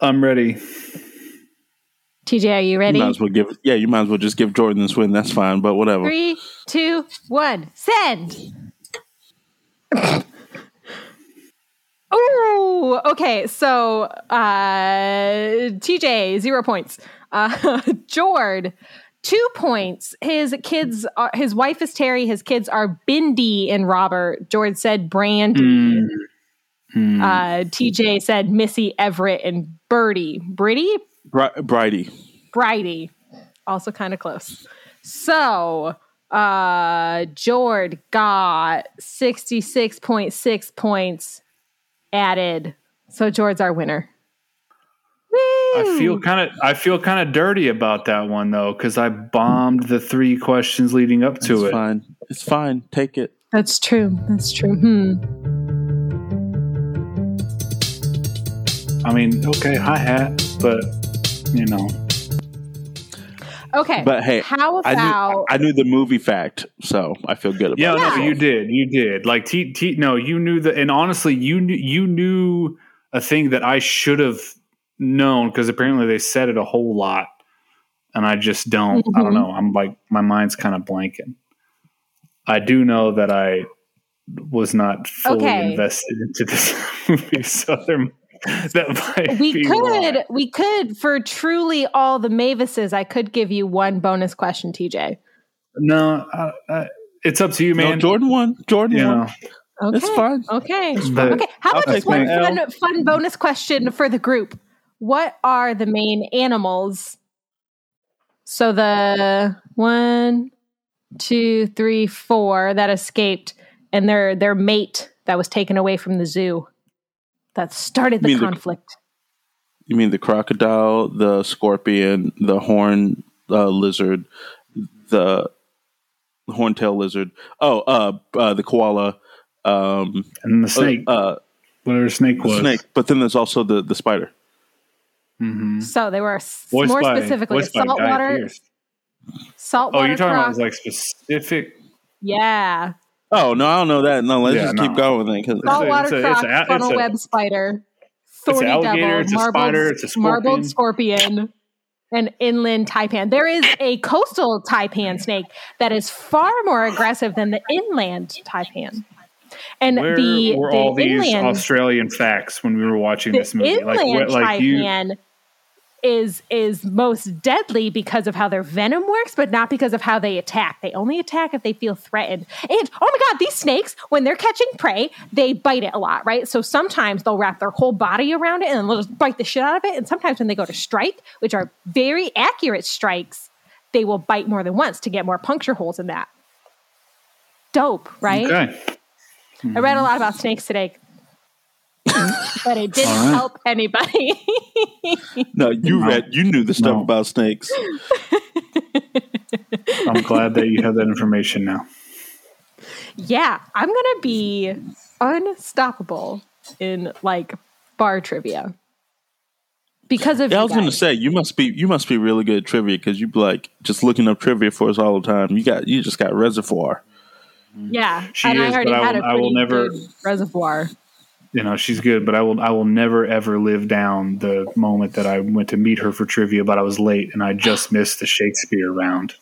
I'm ready. TJ, are you you ready? might as well give. Yeah, you might as well just give Jordan this win. That's fine. But whatever. Three, two, one, send. Ooh, okay. So, uh, TJ, zero points. Uh, Jord, two points. His kids, are, his wife is Terri. His kids are Bindi and Robert. George said Brandy. Mm. Mm. Uh, TJ said Missy Everett and Birdie. Britty? Bri- Bridie. Bridie. Also kind of close. So, uh, Jord got 66.6 points added. So, Jord's our winner. Whee! I feel kind of I feel kind of dirty about that one though because I bombed the three questions leading up to it. it's it. fine. It's fine. Take it. That's true. That's true. Hmm. I mean, okay, hi hat, but you know, Okay. But hey, how I about knew I knew the movie fact, so I feel good about yeah, it. Yeah, no, Yeah. you did, you did. Like T, T, no, you knew that, and honestly, you knew you knew a thing that I should have known because apparently they said it a whole lot, and I just don't. I don't Mhm. know. I'm like my mind's kind of blanking. I do know that I was not fully Okay. invested into this movie, so there, that might we be could why. we could for truly all the Mavises, I could give you one bonus question, TJ. No, uh, uh, it's up to you, No, man. Jordan won. Jordan you won. Okay. It's fine. Okay. But- okay. How about take this one fun, fun bonus question for the group? What are the main animals? So the one, two, three, four that escaped, and their their mate that was taken away from the zoo. That started the You mean the- conflict. You mean the crocodile, the scorpion, the horn uh, lizard, the horntail lizard. Oh, uh, uh, the koala, um, and the snake, uh, whatever snake was. snake. But then there's also the the spider. Mm-hmm. So they were s- Voiced more by, specifically voiced by Guy saltwater Pearce. saltwater. Oh, you're talking about like specific. yeah, Oh no, I don't know that. No, let's Yeah, just no. keep going with it. 'cause- Salt- saltwater it's a- it's croc, a- it's funnel a- web spider, an thorny alligator, devil, it's a marbled, spider, it's a marbled scorpion, an inland taipan. There is a coastal taipan snake that is far more aggressive than the inland taipan. And Where the, were the all these inland, Australian facts when we were watching the this movie? Like, what, like you, taipan is is most deadly because of how their venom works, but not because of how they attack. They only attack if they feel threatened. And oh my god, these snakes, when they're catching prey, they bite it a lot, right? So sometimes they'll wrap their whole body around it and they'll just bite the shit out of it. And sometimes when they go to strike, which are very accurate strikes, they will bite more than once to get more puncture holes in that. Dope, right? okay. I read a hmm. lot about snakes today. But it didn't All right. help anybody. no, you No. read, you knew the stuff No. about snakes. I'm glad that you have that information now. yeah, I'm gonna be unstoppable in like bar trivia because of Yeah, I you was going to say you must be you must be really good at trivia because you be like just looking up trivia for us all the time. You got you just got reservoir. yeah, She and I is, already but I had will- a I will never- good reservoir. You know, she's good, but I will I will never ever live down the moment that I went to meet her for trivia, but I was late and I just missed the Shakespeare round.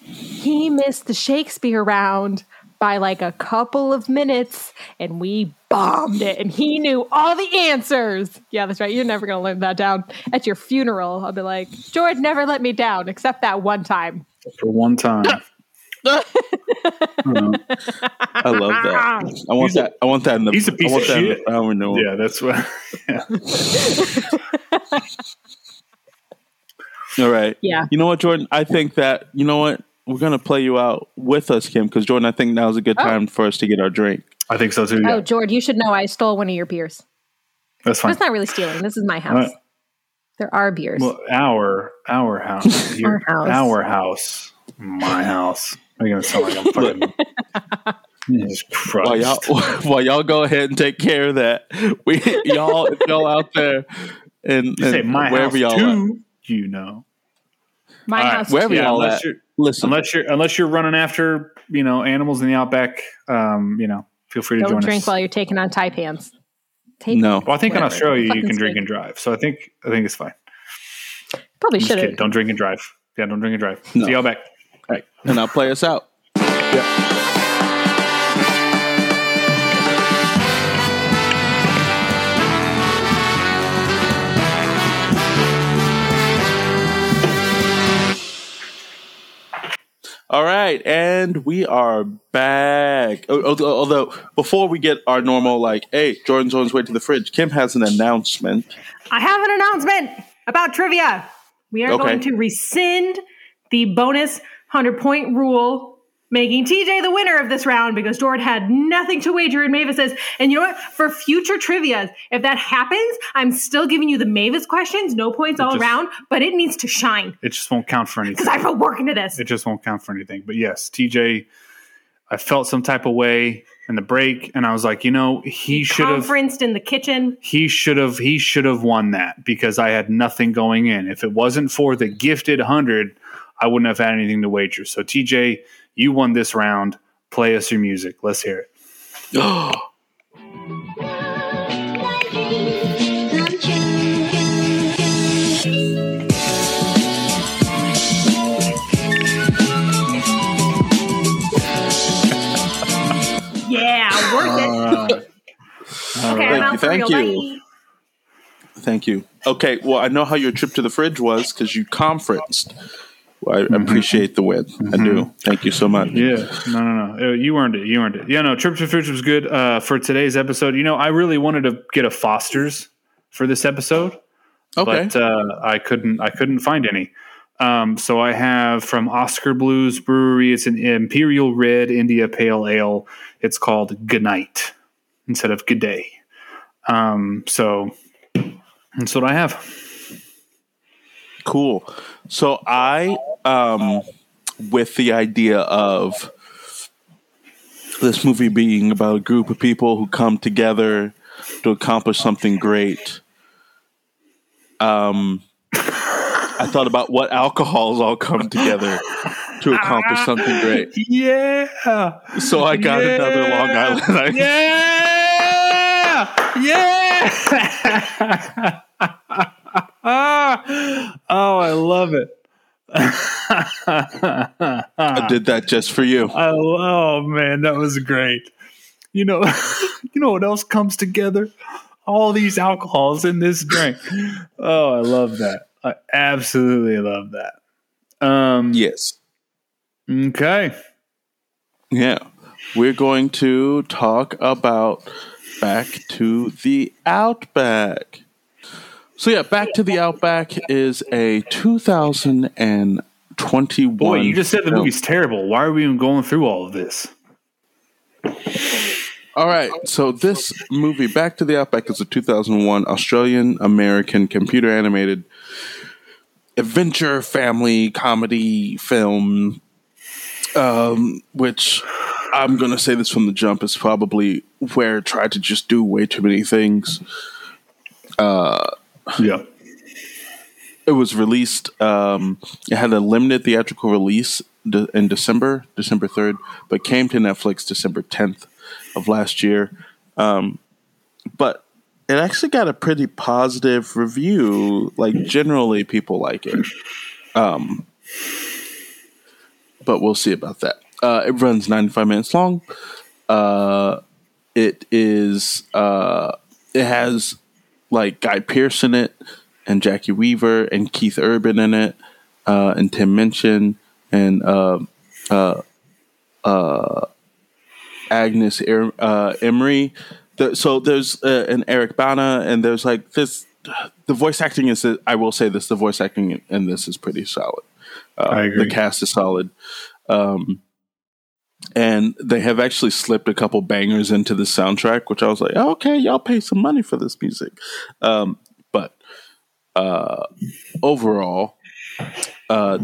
He missed the Shakespeare round by like a couple of minutes, and we bombed it. And he knew all the answers. Yeah, that's right. You're never gonna learn that down at your funeral. I'll be like, George never let me down, except that one time. For one time. I love that. I want He's that. I want that in the. he's a piece I want of that in shit. the crown renewal. yeah, that's what. All right. Yeah. You know what, Jordan? I think that you know what we're gonna play you out with us, Kim, because Jordan, I think now's a good Oh. time for us to get our drink. I think so too. Yeah. Oh, George, you should know I stole one of your beers. that's But fine. it's not really stealing. This is my house. Alright. There are beers. Well, our our house, your, Our house. our house, my house. I'm gonna sound like I'm fucking. Jesus Christ! While y'all, while y'all go ahead and take care of that, we y'all if y'all out there and, You say and my wherever house y'all at, too. You know, my all right, house. wherever too. y'all unless at, you're listen. unless you're unless you're running after you know animals in the outback. Um, you know, feel free to join. Don't join drink us. while you're taking on taipans. Take no, well, I think in. Australia you can drink snake. and drive, so I think I think it's fine. Probably should Don't drink and drive. Yeah, don't drink and drive. No. See y'all back. Right, and I'll play us out. All right, and we are back. Al- al- Although, before we get our normal, like, hey, Jordan's on his way to the fridge, Kim has an announcement. I have an announcement about trivia. We are Okay. going to rescind the bonus 100 point rule making TJ the winner of this round because Jordan had nothing to wager in Mavis's. And you know what? For future trivias, if that happens, I'm still giving you the Mavis questions, no points all just- around, but it needs to shine It just won't count for anything. because I put work into this. It just won't count for anything. But yes, TJ, I felt some type of way in the break, and I was like, you know, he should have. Conferenced in the kitchen. He should have. He should have won that because I had nothing going in. If it wasn't for the gifted hundred, I wouldn't have had anything to wager. So TJ, you won this round. Play us your music. Let's hear it. Yeah, worth it. All right. Okay, Thank you, thank you. Thank you. Okay, well, I know how your trip to the fridge was because you conferenced. I appreciate the win. I do. Thank you so much. Yeah, no, no, no. Uh, You earned it. You earned it. Yeah, no. Trip to Fridge was good uh, for today's episode. You know, I really wanted to get a Foster's for this episode, Okay. but uh, I couldn't. I couldn't find any. Um, so I have from Oskar Blues Brewery. It's an Imperial Red India Pale Ale. It's called Good Night instead of Good Day. Um, so that's what I have. Cool. So I, um, with the idea of this movie being about a group of people who come together to accomplish something great, um, I thought about what alcohols all come together to accomplish something great. Yeah. So I got another Long Island. Ice. Yeah. Yeah. oh, I love it. I did that just for you. I, oh man, that was great. You know, you know what else comes together? All these alcohols in this drink. Oh, I love that. I absolutely love that. Um, Yes. Okay. Yeah. We're going to talk about Back to the Outback. So, yeah, Back to the Outback is a 2021. Boy, you just said the movie's terrible. Why are we even going through all of this? All right. So, this movie, Back to the Outback, is a 2001 Australian American computer animated adventure family comedy film, um, which I'm going to say this from the jump is probably where it tried to just do way too many things. Yeah. It was released, um, it had a limited theatrical release de- in December, December 3rd, but came to Netflix December 10th of last year. Um, but it actually got a pretty positive review. Like, generally, people like it. Um, but we'll see about that. Uh, it runs 95 minutes long. Uh, it is, uh, it has like Guy Pearce in it, and Jacki Weaver, and Keith Urban in it, uh, and Tim Minchin, and uh, uh, uh, Agnes er- uh, Imrie. The, so there's uh, an Eric Bana, and there's like this. The voice acting is, I will say this, the voice acting in this is pretty solid. Uh, I agree. The cast is solid. Um, and they have actually slipped a couple bangers into the soundtrack, which I was like, okay, y'all pay some money for this music. Um, but uh, overall, uh,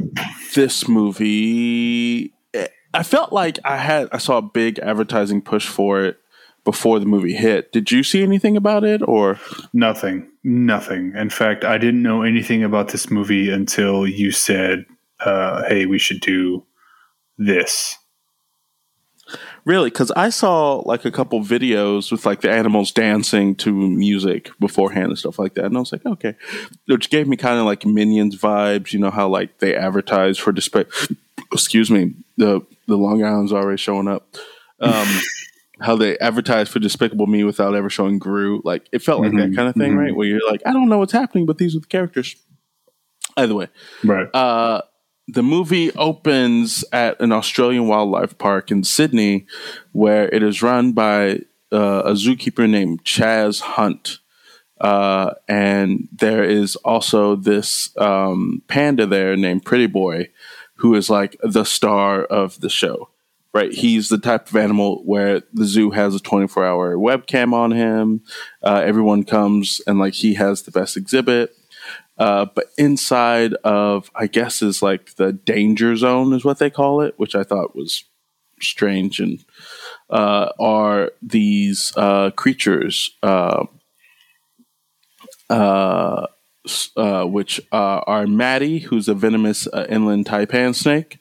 this movie, eh, I felt like I had I saw a big advertising push for it before the movie hit. Did you see anything about it, or Nothing. Nothing. In fact, I didn't know anything about this movie until you said, uh, hey, we should do this. Really? Because I saw like a couple videos with like the animals dancing to music beforehand and stuff like that, and I was like, okay, which gave me kind of like Minions vibes. You know how like they advertise for display. Excuse me, the the Long Island's already showing up. Um, how they advertise for Despicable Me without ever showing Gru. Like it felt like that Mhm, kind of thing, mhm. right? Where you're like, I don't know what's happening, but these are the characters. Either way, Right. uh, the movie opens at an Australian wildlife park in Sydney, where it is run by uh, a zookeeper named Chaz Hunt. Uh, and there is also this um, panda there named Pretty Boy, who is like the star of the show. right? He's the type of animal where the zoo has a 24 hour webcam on him. Uh, everyone comes and like he has the best exhibit. Uh, but inside of, I guess, is like the danger zone, is what they call it, which I thought was strange. And uh, are these uh, creatures, uh, uh, uh, which are Maddie, who's a venomous inland taipan snake,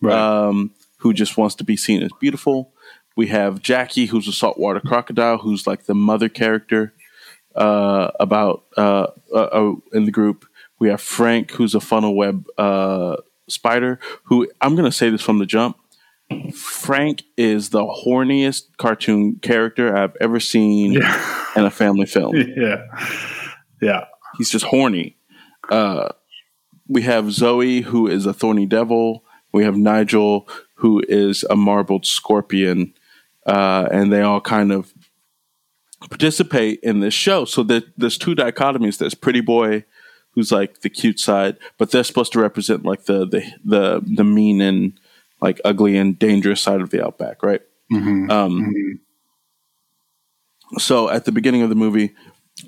right. um, who just wants to be seen as beautiful. We have Jackie, who's a saltwater crocodile, who's like the mother character uh, about uh, uh, uh, in the group. We have Frank, who's a funnel web uh, spider. Who I'm going to say this from the jump. Frank is the horniest cartoon character I've ever seen yeah. in a family film. Yeah, yeah, he's just horny. Uh, we have Zoe, who is a thorny devil. We have Nigel, who is a marbled scorpion, uh, and they all kind of participate in this show. So there's two dichotomies. There's Pretty Boy, who's like the cute side, but they're supposed to represent like the the the, the mean and like ugly and dangerous side of the outback, right? Mm-hmm. Um, mm-hmm. So at the beginning of the movie,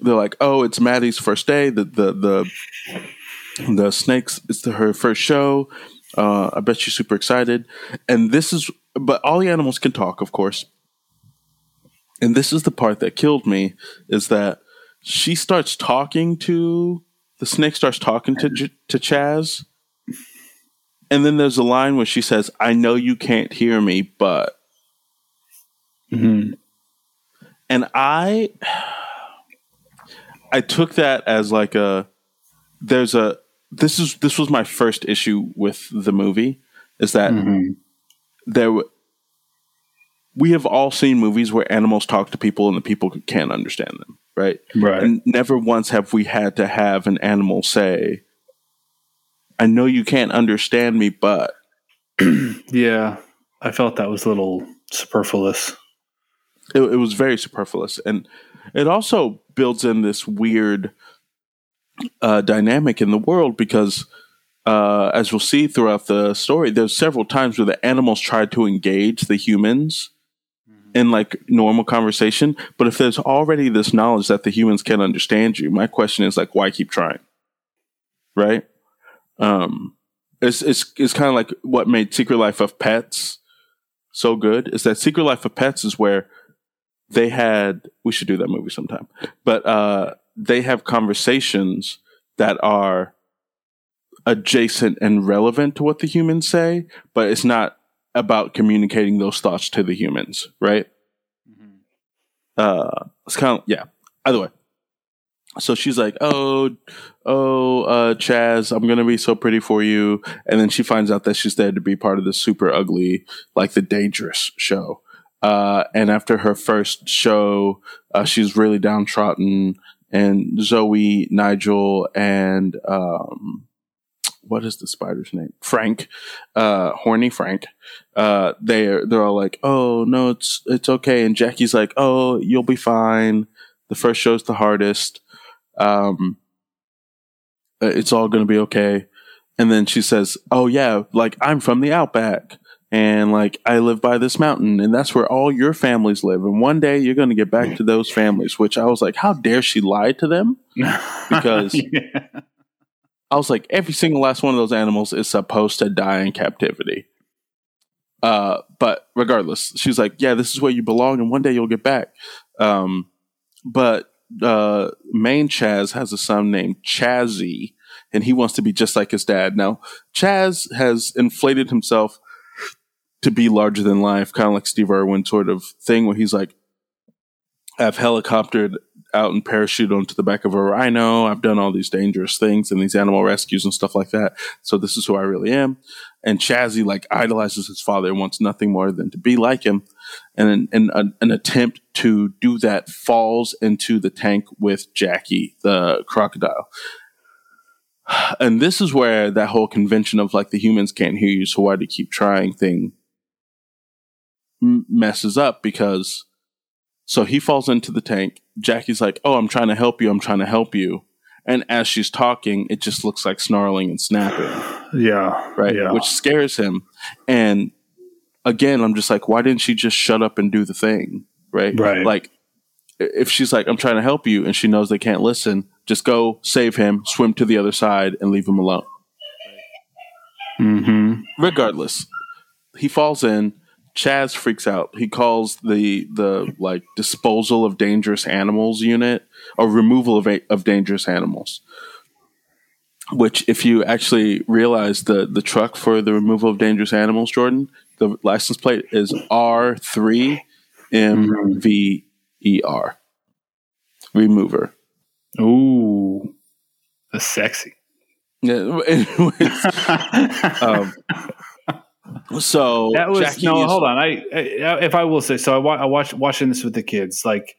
they're like, "Oh, it's Maddie's first day. The the the the snakes. It's the, her first show. Uh, I bet she's super excited." And this is, but all the animals can talk, of course and this is the part that killed me is that she starts talking to the snake starts talking to to Chaz and then there's a line where she says I know you can't hear me but mm-hmm. and I I took that as like a there's a this is this was my first issue with the movie is that mm-hmm. there we have all seen movies where animals talk to people and the people can't understand them, right? Right. And never once have we had to have an animal say, I know you can't understand me, but. yeah, I felt that was a little superfluous. It, it, was very superfluous. And it also builds in this weird uh, dynamic in the world because. Uh, as we'll see throughout the story, there's several times where the animals try to engage the humans in like normal conversation. But if there's already this knowledge that the humans can understand you, my question is like, why keep trying? Right? Um, it's it's it's kind of like what made Secret Life of Pets so good is that Secret Life of Pets is where they had we should do that movie sometime, but uh, they have conversations that are adjacent and relevant to what the humans say, but it's not about communicating those thoughts to the humans, right? Mm-hmm. Uh, it's kind of yeah. Either way, so she's like, "Oh, oh, uh, Chaz, I'm gonna be so pretty for you," and then she finds out that she's there to be part of the super ugly, like the dangerous show. Uh, and after her first show, uh, she's really downtrodden, and Zoe, Nigel, and um, what is the spider's name? Frank, uh, horny Frank. Uh, they're they're all like, oh no, it's it's okay, and Jackie's like, oh, you'll be fine. The first show's the hardest. Um, uh, it's all gonna be okay. And then she says, oh yeah, like I'm from the outback. And like I live by this mountain, and that's where all your families live. And one day you're going to get back to those families. Which I was like, how dare she lie to them? Because yeah I was like, every single last one of those animals is supposed to die in captivity. Uh, but regardless, she's like, yeah, this is where you belong, and one day you'll get back. Um, but uh, main Chaz has a son named Chazzy, and he wants to be just like his dad. Now, Chaz has inflated himself to be larger than life, kind of like Steve Irwin sort of thing, where he's like, I've helicoptered out and parachute onto the back of a rhino. I've done all these dangerous things and these animal rescues and stuff like that. So this is who I really am. And Chazzy like idolizes his father and wants nothing more than to be like him. And an, an, an attempt to do that falls into the tank with Jackie, the crocodile. And this is where that whole convention of like the humans can't hear you, so why do you keep trying thing messes up because so he falls into the tank. Jackie's like, Oh, I'm trying to help you. I'm trying to help you. And as she's talking, it just looks like snarling and snapping. Yeah. Right. Yeah. Which scares him. And again, I'm just like, why didn't she just shut up and do the thing? Right. Right. Like, if she's like, I'm trying to help you, and she knows they can't listen, just go save him, swim to the other side, and leave him alone. Mm-hmm. Regardless, he falls in. Chaz freaks out. He calls the the like disposal of dangerous animals unit or removal of of dangerous animals. Which, if you actually realize the the truck for the removal of dangerous animals, Jordan, the license plate is R three M V E R. Remover. Ooh, that's sexy. Yeah. um, so that was Jackie no. is- Hold on. I, I if I will say so. I, wa- I watched watching this with the kids. Like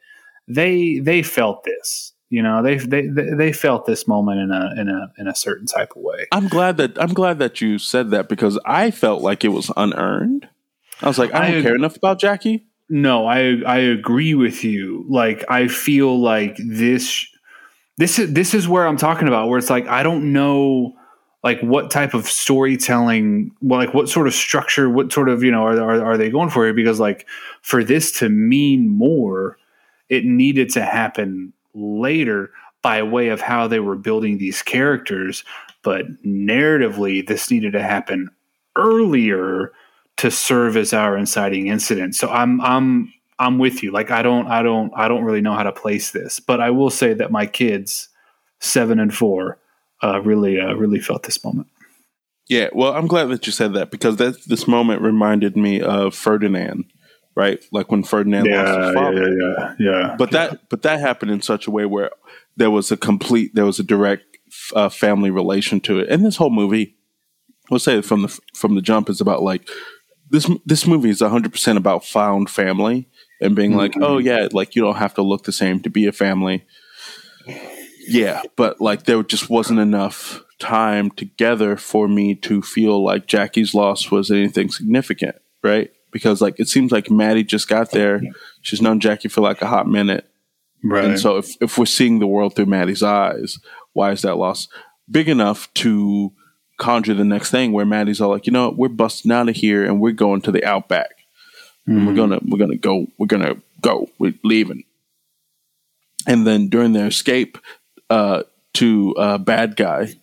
they they felt this. You know, they they they felt this moment in a in a in a certain type of way. I'm glad that I'm glad that you said that because I felt like it was unearned. I was like, I don't I- care enough about Jackie. No, I I agree with you. Like I feel like this this is this is where I'm talking about where it's like I don't know like what type of storytelling well, like what sort of structure what sort of you know are, are are they going for here because like for this to mean more it needed to happen later by way of how they were building these characters but narratively this needed to happen earlier to serve as our inciting incident. So I'm I'm I'm with you. Like I don't I don't I don't really know how to place this, but I will say that my kids, seven and four, uh, really uh, really felt this moment. Yeah, well, I'm glad that you said that because that this moment reminded me of Ferdinand, right? Like when Ferdinand lost his father. yeah, yeah. yeah. But that but that happened in such a way where there was a complete there was a direct uh, family relation to it. And this whole movie, we'll say from the from the jump is about like this this movie is 100% about found family and being like, "Oh yeah, like you don't have to look the same to be a family." Yeah, but like there just wasn't enough time together for me to feel like Jackie's loss was anything significant, right? Because like it seems like Maddie just got there. She's known Jackie for like a hot minute. right. And so if, if we're seeing the world through Maddie's eyes, why is that loss big enough to conjure the next thing where Maddie's all like, you know, what, we're busting out of here and we're going to the outback. And we're mm-hmm. gonna we're gonna go, we're gonna go, we're leaving. And then during their escape uh, to uh, Bad Guy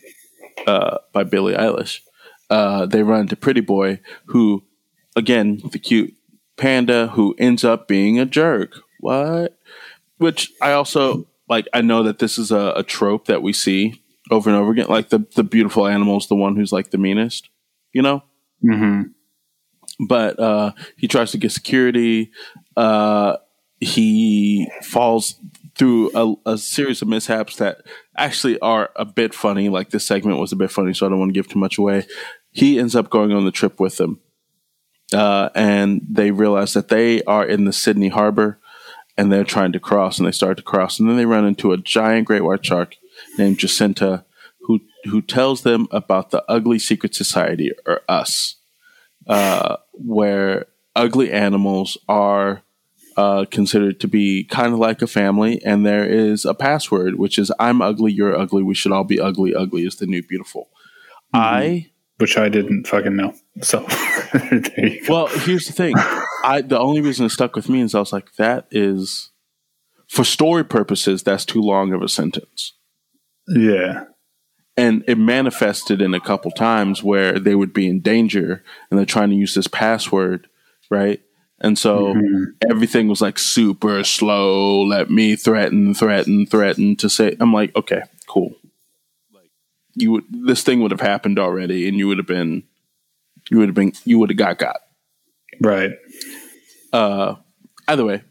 uh, by Billie Eilish, uh, they run into Pretty Boy, who, again, the cute panda who ends up being a jerk. What? Which I also like. I know that this is a, a trope that we see over and over again. Like the the beautiful animal is the one who's like the meanest, you know. hmm But uh, he tries to get security. Uh, he falls through a, a series of mishaps that actually are a bit funny. Like this segment was a bit funny, so I don't want to give too much away. He ends up going on the trip with them, uh, and they realize that they are in the Sydney Harbor, and they're trying to cross, and they start to cross, and then they run into a giant great white shark named Jacinta, who who tells them about the ugly secret society or us, uh, where ugly animals are uh, considered to be kind of like a family, and there is a password which is "I'm ugly, you're ugly, we should all be ugly. Ugly is the new beautiful." I Which I didn't fucking know. So there you go. well, here's the thing. I the only reason it stuck with me is I was like, that is for story purposes, that's too long of a sentence. Yeah. And it manifested in a couple times where they would be in danger and they're trying to use this password, right? And so everything was like super slow. Let me threaten, threaten, threaten to say. I'm like, okay, cool. Like you would, this thing would have happened already, and you would have been, you would have been, you would have got got. Right. uh, either way,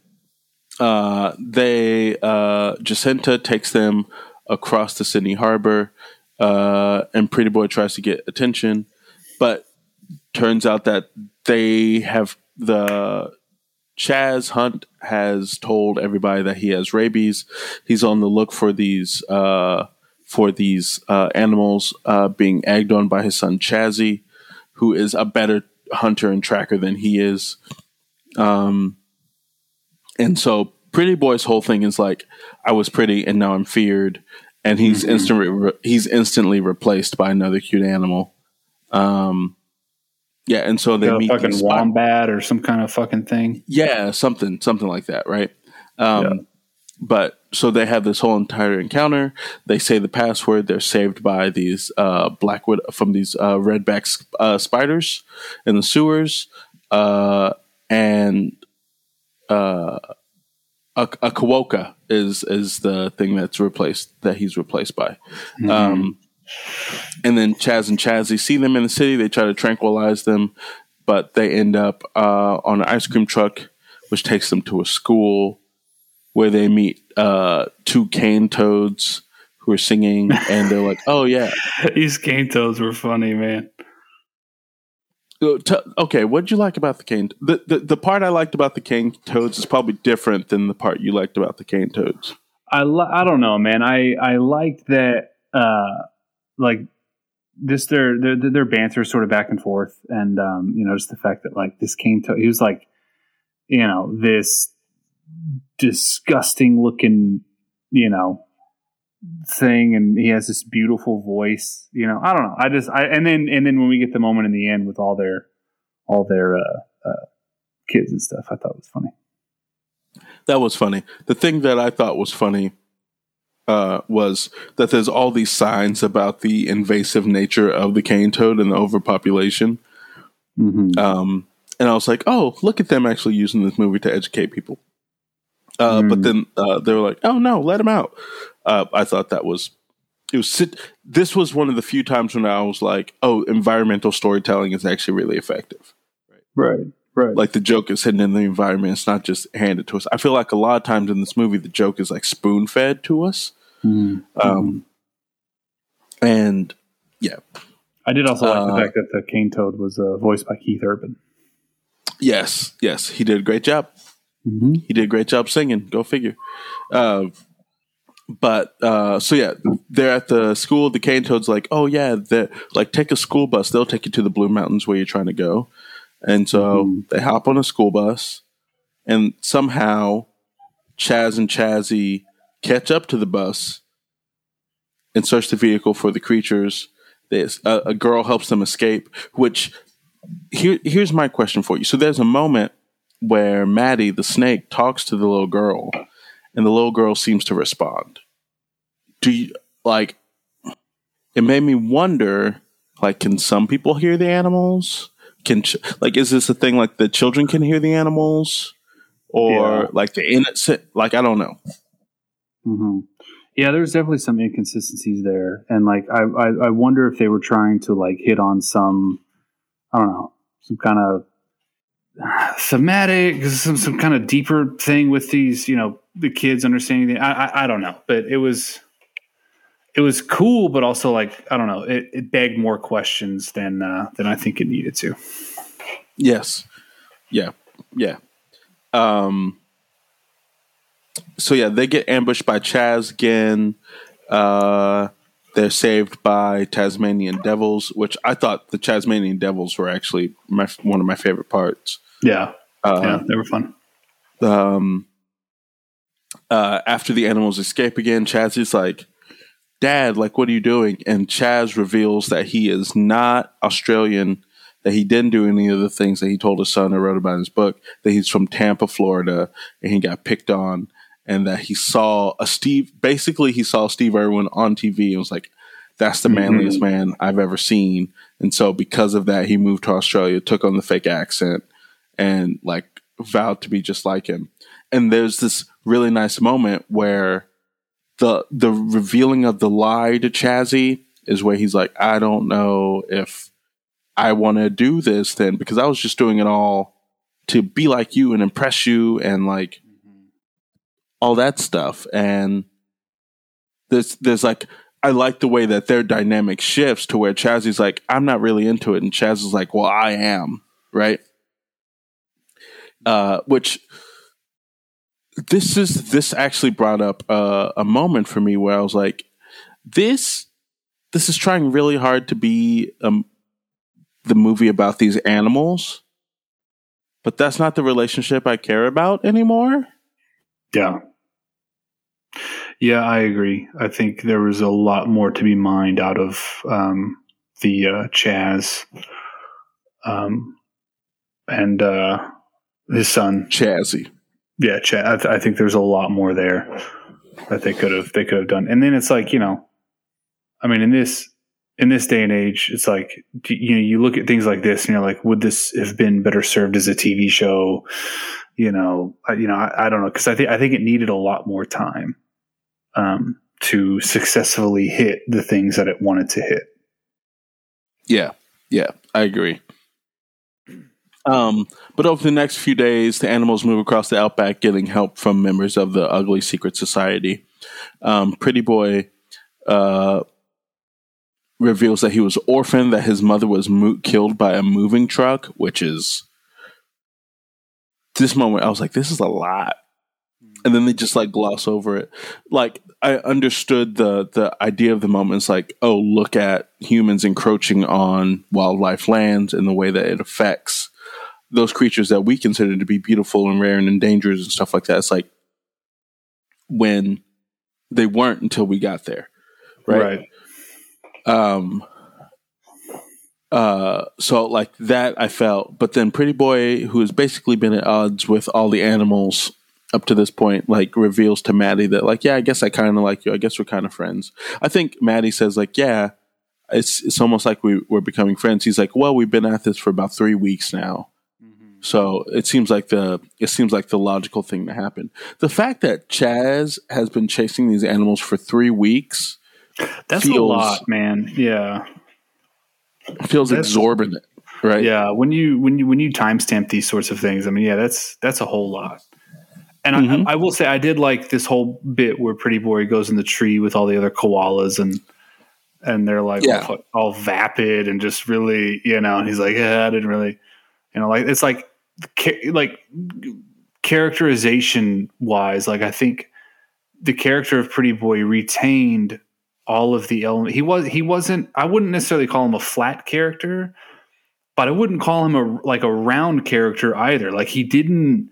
uh, they uh, Jacinta takes them across the Sydney Harbor, uh, and Pretty Boy tries to get attention, but turns out that they have the Chaz Hunt has told everybody that he has rabies. He's on the look for these uh, for these uh, animals uh, being egged on by his son Chazzy, who is a better hunter and tracker than he is. Um, and so Pretty Boy's whole thing is like, I was pretty and now I'm feared, and he's instantly re- he's instantly replaced by another cute animal. Um, yeah, and so they meet fucking spy- wombat or some kind of fucking thing. Yeah, something, something like that, right? Um, Yeah. But so they have this whole entire encounter. They say the password. They're saved by these uh, blackwood from these uh, redback sp- uh, spiders in the sewers, uh, and uh, a, a quokka is is the thing that's replaced that he's replaced by. Um, and then Chaz and Chazzy see them in the city. They try to tranquilize them, but they end up uh, on an ice cream truck, which takes them to a school where they meet uh, two cane toads who are singing, and they're like, "Oh yeah, These cane toads were funny, man. Uh, okay." What'd you like about the cane? The, the the part I liked about the cane toads is probably different than the part you liked about the cane toads. I li- I don't know, man. I I liked that uh like just their their their banter sort of back and forth, and um you know just the fact that like this came to he was like you know this disgusting looking you know thing, and he has this beautiful voice. You know, I don't know. I just I and then and then when we get the moment in the end with all their all their uh, uh kids and stuff, I thought it was funny. That was funny. The thing that I thought was funny uh, was that there's all these signs about the invasive nature of the cane toad and the overpopulation. Mm-hmm. Um, and I was like, oh, look at them actually using this movie to educate people. Uh, But Mm. then uh, they were like, oh no, let him out. Uh, I thought that was it was sit- this was one of the few times when I was like, oh, environmental storytelling is actually really effective. Right, right. Like the joke is hidden in the environment; it's not just handed to us. I feel like a lot of times in this movie, the joke is like spoon fed to us. Mhm. Um, and yeah, I did also like Uh, the fact that the cane toad was uh, voiced by Keith Urban. yes, yes, he did a great job. Mm-hmm. he did a great job singing. Go figure. Uh, but uh, so yeah, they're at the school. The cane toad's like, oh yeah, they like take a school bus. They'll take you to the Blue Mountains where you're trying to go. And so Mhm. they hop on a school bus, and somehow Chaz and Chazzy catch up to the bus and search the vehicle for the creatures. There's a, a girl helps them escape. Which here, here's my question for you. So there's a moment where Maddie, the snake, talks to the little girl, and the little girl seems to respond. Do you like? It made me wonder. Like, can some people hear the animals? Can ch- like is this a thing like the children can hear the animals, or Yeah. like the innocent? Like I don't know. Mm-hmm. Yeah, there's definitely some inconsistencies there, and like I, I, I wonder if they were trying to like hit on some, I don't know, some kind of thematic, some some kind of deeper thing with these, you know, the kids understanding. The, I, I, I don't know, but it was, it was cool, but also like I don't know, it, it begged more questions than uh, than I think it needed to. Yes. Yeah. Yeah. Um so yeah, they get ambushed by Chaz again. Uh they're saved by Tasmanian devils, which I thought the Tasmanian devils were actually my one of my favorite parts. Yeah, Uh, yeah, they were fun. um, uh, after the animals escape again, Chaz is like, Dad, like, what are you doing? And Chaz reveals that he is not Australian, that he didn't do any of the things that he told his son or wrote about in his book, that he's from Tampa, Florida, and he got picked on, and that he saw a Steve, basically, he saw Steve Irwin on TV and was like, that's the mm-hmm. manliest man I've ever seen. And so, because of that, he moved to Australia, took on the fake accent, and like vowed to be just like him. And there's this really nice moment where the the revealing of the lie to Chazzy is where he's like, I don't know if I want to do this then because I was just doing it all to be like you and impress you and like all that stuff. And there's there's like I like the way that their dynamic shifts to where Chazzy's like, I'm not really into it, and Chaz is like, Well, I am, right? Uh, which this is this actually brought up uh, a moment for me where I was like, this this is trying really hard to be um, the movie about these animals, but that's not the relationship I care about anymore. Yeah. Yeah, I agree. I think there was a lot more to be mined out of um, the uh, Chaz um, and uh, his son. Chazzy. Yeah, Chad. I, th- I think there's a lot more there that they could have they could have done. And then it's like you know, I mean, in this in this day and age, it's like you know, you look at things like this and you're like, would this have been better served as a TV show? You know, I, you know, I, I don't know because I think I think it needed a lot more time um, to successfully hit the things that it wanted to hit. Yeah, yeah, I agree. Um, but over the next few days, the animals move across the outback, getting help from members of the Ugly Secret Society. Um, Pretty Boy uh, reveals that he was orphaned, that his mother was mo- killed by a moving truck, which is this moment. I was like, this is a lot, and then they just like gloss over it. Like I understood the the idea of the moment. It's like, oh, look at humans encroaching on wildlife lands and the way that it affects those creatures that we consider to be beautiful and rare and endangered and stuff like that. It's like when they weren't until we got there, right? Right. Um. Uh. So like that, I felt, but then Pretty Boy, who has basically been at odds with all the animals up to this point, like reveals to Maddie that like, yeah, I guess I kind of like you. I guess we're kind of friends. I think Maddie says like, yeah, it's it's almost like we we're becoming friends. He's like, well, we've been at this for about three weeks now. Mm-hmm. So it seems like the it seems like the logical thing to happen. The fact that Chaz has been chasing these animals for three weeks That's a lot, man. Yeah. feels That's- exorbitant, right? Yeah, when you when you when you timestamp these sorts of things, I mean, yeah, that's that's a whole lot. And Mhm. I, I will say, I did like this whole bit where Pretty Boy goes in the tree with all the other koalas, and and they're like Yeah. all, all vapid and just really, you know. And he's like, yeah, I didn't really, you know, like it's like like characterization wise, like I think the character of Pretty Boy retained all of the element. He was he wasn't. I wouldn't necessarily call him a flat character, but I wouldn't call him a like a round character either. Like he didn't.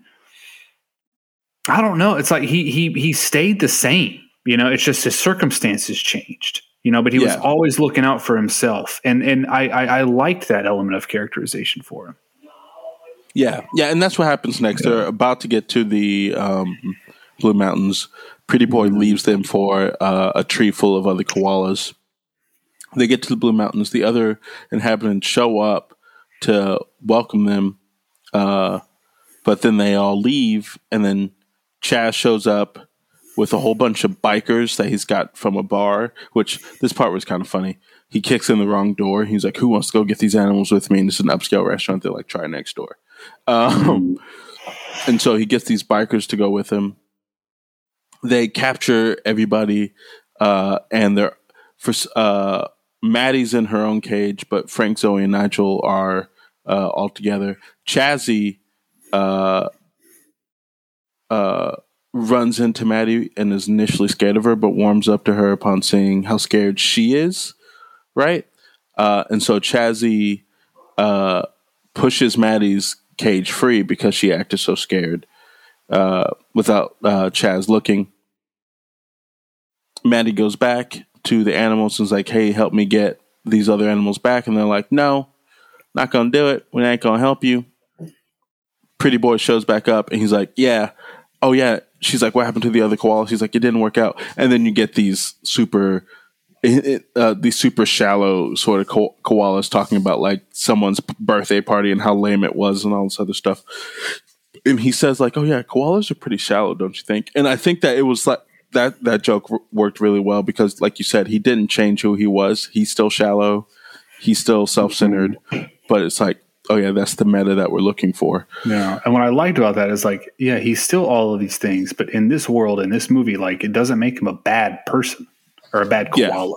I don't know. It's like he he he stayed the same. You know, it's just his circumstances changed. You know, but he was always looking out for himself, and and I, I I liked that element of characterization for him. Yeah, yeah, and that's what happens next. They're about to get to the um, Blue Mountains. Pretty Boy leaves them for uh, a tree full of other koalas. They get to the Blue Mountains. The other inhabitants show up to welcome them, uh, but then they all leave, and then Chaz shows up with a whole bunch of bikers that he's got from a bar. Which this part was kind of funny. He kicks in the wrong door. He's like, "Who wants to go get these animals with me?" And it's an upscale restaurant. They're like, "Try next door." Um, and so he gets these bikers to go with him. They capture everybody, uh, and they're for uh, Maddie's in her own cage, but Frank, Zoe, and Nigel are uh, all together. Chazzy uh, uh, runs into Maddie and is initially scared of her, but warms up to her upon seeing how scared she is. Right, uh, and so Chazzy uh, pushes Maddie's cage free because she acted so scared uh, without uh, Chaz looking. Maddie goes back to the animals and is like, hey, help me get these other animals back. And they're like, no, not going to do it. We ain't going to help you. Pretty boy shows back up and he's like, yeah. Oh, yeah. She's like, what happened to the other koalas? He's like, it didn't work out. And then you get these super it, it, uh, these super shallow sort of ko- koalas talking about like someone's birthday party and how lame it was and all this other stuff. And he says like, "Oh yeah, koalas are pretty shallow, don't you think?" And I think that it was like that that joke worked really well because, like you said, he didn't change who he was. He's still shallow. He's still self centered. But it's like, oh yeah, that's the meta that we're looking for. Yeah. And what I liked about that is like, yeah, he's still all of these things, but in this world, in this movie, like it doesn't make him a bad person or a bad koala.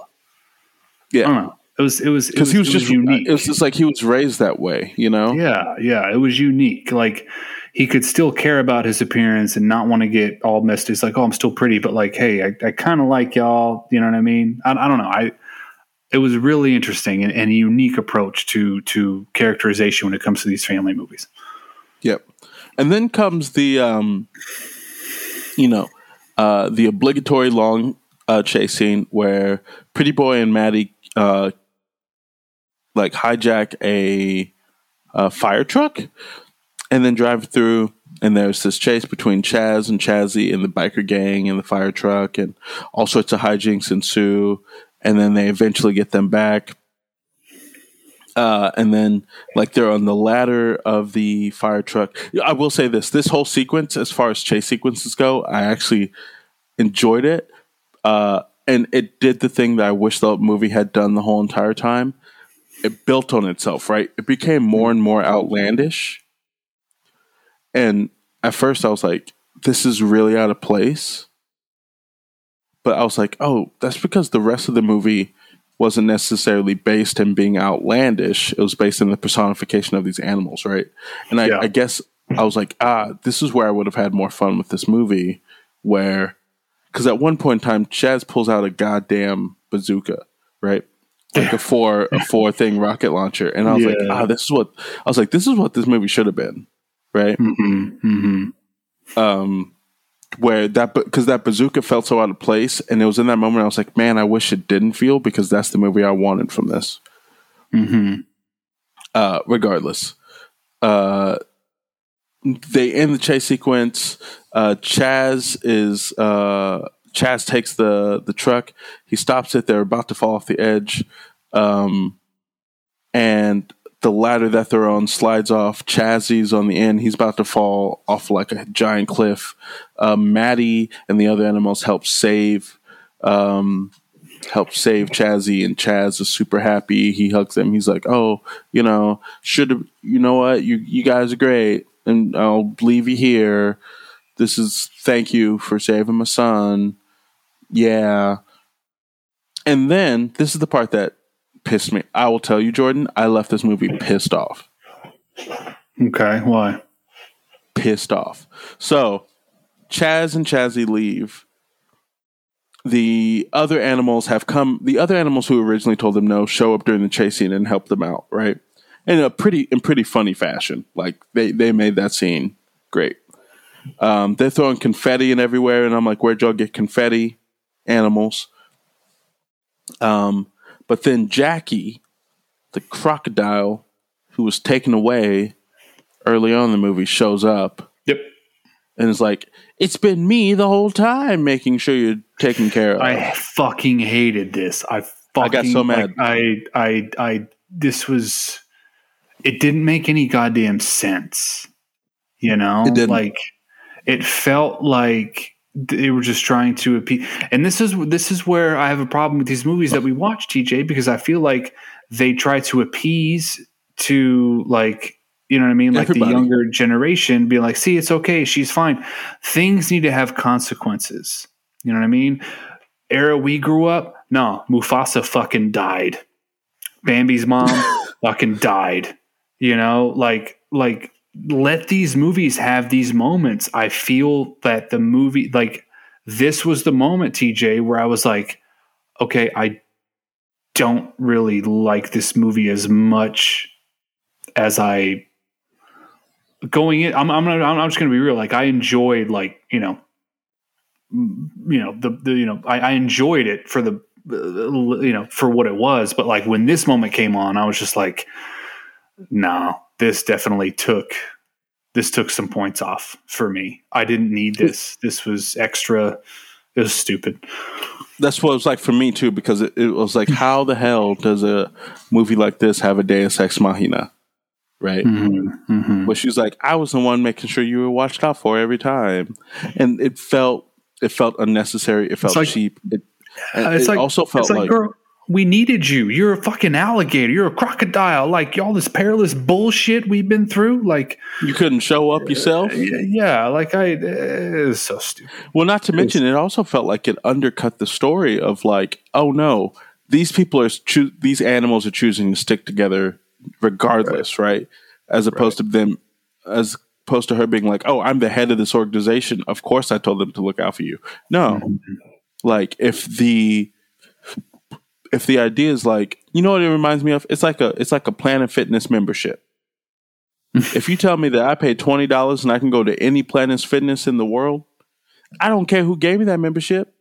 Yeah. koala. I don't know. It was it was it because he was just uh, unique. It was just like he was raised that way, you know. Yeah, yeah, it was unique. Like he could still care about his appearance and not want to get all messed. It's like, oh, I'm still pretty, but like, hey, I, I kind of like y'all. You know what I mean? I, I don't know. I it was really interesting and, and a unique approach to to characterization when it comes to these family movies. Yep. And then comes the um you know, uh the obligatory long uh chase scene where Pretty Boy and Maddie uh like hijack a uh, fire truck, and then drive through. And there's this chase between Chaz and Chazzy and the biker gang and the fire truck, and all sorts of hijinks ensue. And then they eventually get them back. Uh, and then, like, they're on the ladder of the fire truck. I will say this this whole sequence, as far as chase sequences go, I actually enjoyed it. Uh, and it did the thing that I wish the movie had done the whole entire time. It built on itself, right? It became more and more outlandish. And at first I was like, this is really out of place. But I was like, oh, that's because the rest of the movie wasn't necessarily based in being outlandish. It was based in the personification of these animals, right? And I, Yeah. I guess I was like, ah, this is where I would have had more fun with this movie, where because at one point in time, Chaz pulls out a goddamn bazooka, right? Like a four a four thing rocket launcher, and I was like, ah, this is what I was like. This is what this movie should have been, right? Mm-hmm. Mm-hmm. Um, where that because that bazooka felt so out of place, and it was in that moment I was like, man, I wish it didn't feel because that's the movie I wanted from this. hmm Uh, regardless, uh, they end the chase sequence. Uh, Chaz is uh, Chaz takes the the truck. He stops it. They're about to fall off the edge, um, and the ladder that they're on slides off. Chazzy's on the end. He's about to fall off like a giant cliff. Uh, Maddie and the other animals help save. Um, help save Chazzy and Chaz is super happy. He hugs them. He's like, "Oh, you know, should you know what? You you guys are great and I'll leave you here. This is thank you for saving my son." Yeah. And then this is the part that pissed me. I will tell you, Jordan, I left this movie pissed off. Okay. Why? pissed off. So Chaz and Chazzy leave. The other animals have come. The other animals who originally told them no show up during the chase scene and help them out, right? In a pretty in pretty funny fashion. Like they they made that scene great. Um, they're throwing confetti and everywhere, and I'm like, where'd y'all get confetti? Animals. Um, but then Jackie, the crocodile, who was taken away early on in the movie shows up Yep. and is like, "It's been me the whole time, making sure you're taken care of." I fucking hated this. I fucking I got so mad. like, I I I this was it didn't make any goddamn sense. You know? It didn't. Like it felt like they were just trying to appease and this is this is where I have a problem with these movies that we watch, TJ, because I feel like they try to appease to like you know what I mean? Like Everybody. the younger generation be like, see, it's okay, she's fine. Things need to have consequences. You know what I mean? Era we grew up, no, Mufasa fucking died. Bambi's mom fucking died. You know, like like let these movies have these moments. I feel that the movie like this was the moment, TJ, where I was like, okay, I don't really like this movie as much as I going in. I'm I'm, gonna, I'm just to be real. Like I enjoyed like you know, you know the, the you know I, I enjoyed it for the uh, you know for what it was. But like when this moment came on, I was just like, no, this definitely took this took some points off for me. I didn't need this. This was extra. It was stupid. That's what it was like for me too, because it, it was like, how the hell does a movie like this have a Deus Ex Machina, right? Mm-hmm. But she's like, I was the one making sure you were watched out for every time, and it felt it felt unnecessary. It felt like- cheap. It, It's it like also felt it's like, like, girl, we needed you. You're a fucking alligator. You're a crocodile. Like all this perilous bullshit we've been through. Like you couldn't show up yourself. y- yeah, like I. Eh, it was so stupid. Well, not to mention, it also felt like it undercut the story of like, oh no, these people are choo- these animals are choosing to stick together regardless, right? As opposed to them, as opposed to her being like, oh, I'm the head of this organization. Of course, I told them to look out for you. No, mm-hmm. like if the if the idea is like, you know what it reminds me of? It's like a it's like a Planet Fitness membership. if you tell me that I paid twenty dollars and I can go to any Planet Fitness in the world, I don't care who gave me that membership.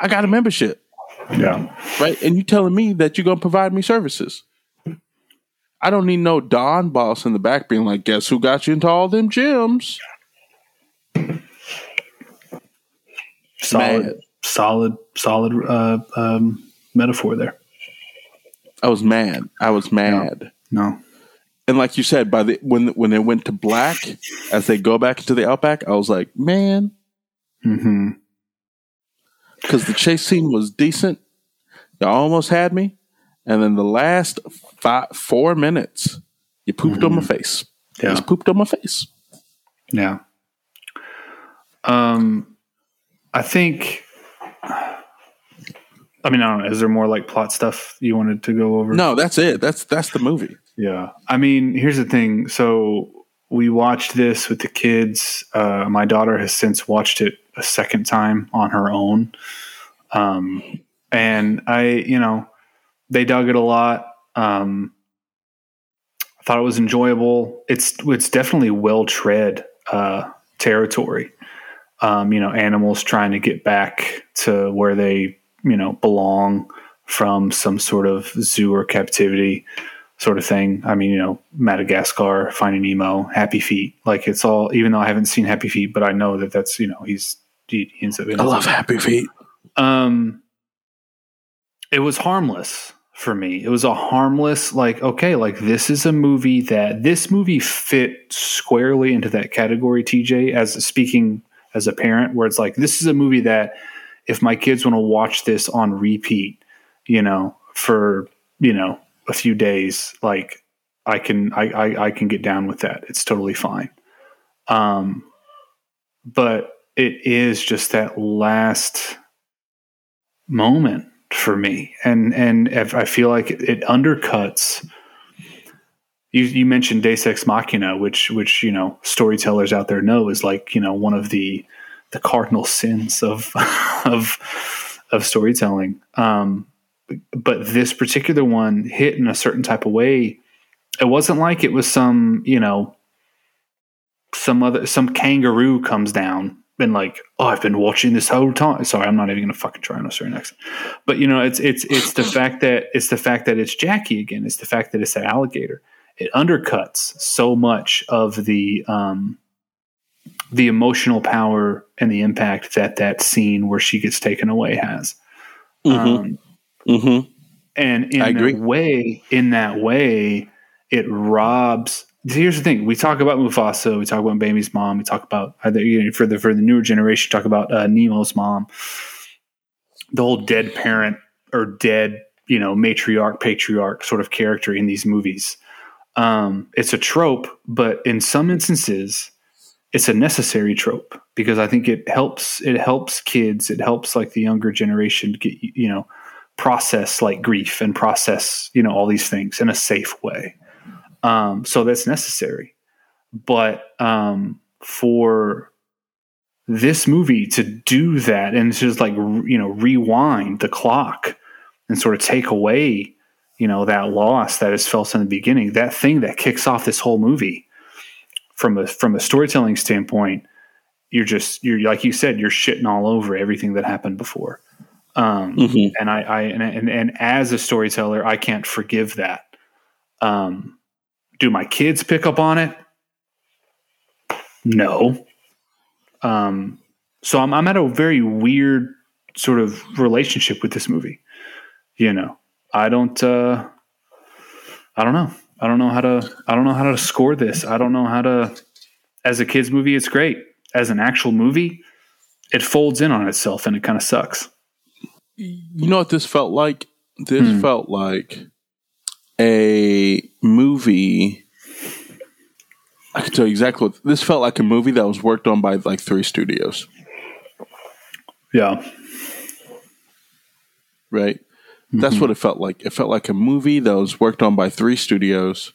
I got a membership, Yeah. right? And you telling me that you're gonna provide me services. I don't need no Don boss in the back being like, guess who got you into all them gyms? Solid, Mad. solid, solid uh, um, metaphor there. I was mad. I was mad. No, And like you said, by the when when it went to black, as they go back into the outback, I was like, man, hmm because the chase scene was decent. Y'all almost had me, and then the last five four minutes, you pooped on my face. You Yeah. just pooped on my face. yeah. Um, I think. I mean, I don't know. Is there more like plot stuff you wanted to go over? No, that's it. That's that's the movie. Yeah. I mean, here's the thing. So we watched this with the kids. Uh, my daughter has since watched it a second time on her own. Um, and I, you know, they dug it a lot. Um, I thought it was enjoyable. It's it's definitely well tread uh, territory. Um, you know, animals trying to get back to where they you know belong from some sort of zoo or captivity sort of thing. I mean, you know, Madagascar, Finding Nemo, Happy Feet. Like it's all. Even though I haven't seen Happy Feet, but I know that that's you know he's he, ends up. I love Happy Feet. Um, it was harmless for me. It was a harmless, like, okay, like this is a movie that this movie fit squarely into that category, TJ, as speaking as a parent, where it's like, this is a movie that if my kids want to watch this on repeat, you know, for, you know, a few days, like I can, I, I, I can get down with that. It's totally fine. Um, but it is just that last moment for me and and i feel like it, it undercuts you you mentioned deus ex machina which which you know storytellers out there know is like you know one of the the cardinal sins of of of storytelling. Um but this particular one hit in a certain type of way. It wasn't like it was some you know some other some kangaroo comes down and like oh i've been watching this whole time. Sorry i'm not even gonna fucking try an australian accent but you know it's it's it's the fact that it's the fact that it's jackie again. It's the fact that it's that alligator. It undercuts so much of the um the emotional power and the impact that that scene where she gets taken away has um, Mm-hmm. and in I agree. that way, in that way, it robs. Here's the thing: we talk about Mufasa, we talk about Bambi's mom, we talk about either you know, for the for the newer generation, talk about uh, Nemo's mom, the whole dead parent or dead you know matriarch patriarch sort of character in these movies. Um, it's a trope, but in some instances, it's a necessary trope because I think it helps. It helps kids. It helps like the younger generation get you know process like grief and process you know all these things in a safe way um so that's necessary but um for this movie to do that and to just like you know rewind the clock and sort of take away you know that loss that is felt in the beginning that thing that kicks off this whole movie from a from a storytelling standpoint you're just you're like you said you're shitting all over everything that happened before um, Mhm. and I, I and, and and as a storyteller, I can't forgive that. Um, do my kids pick up on it? No. Um, so I'm I'm at a very weird sort of relationship with this movie. You know, I don't uh, I don't know. I don't know how to I don't know how to score this. I don't know how to. As a kids movie, it's great. As an actual movie, it folds in on itself and it kind of sucks. You know what this felt like? This Hmm. felt like a movie. I can tell you exactly what this felt like a movie that was worked on by like three studios, Yeah. right? That's what it felt like. It felt like a movie that was worked on by three studios.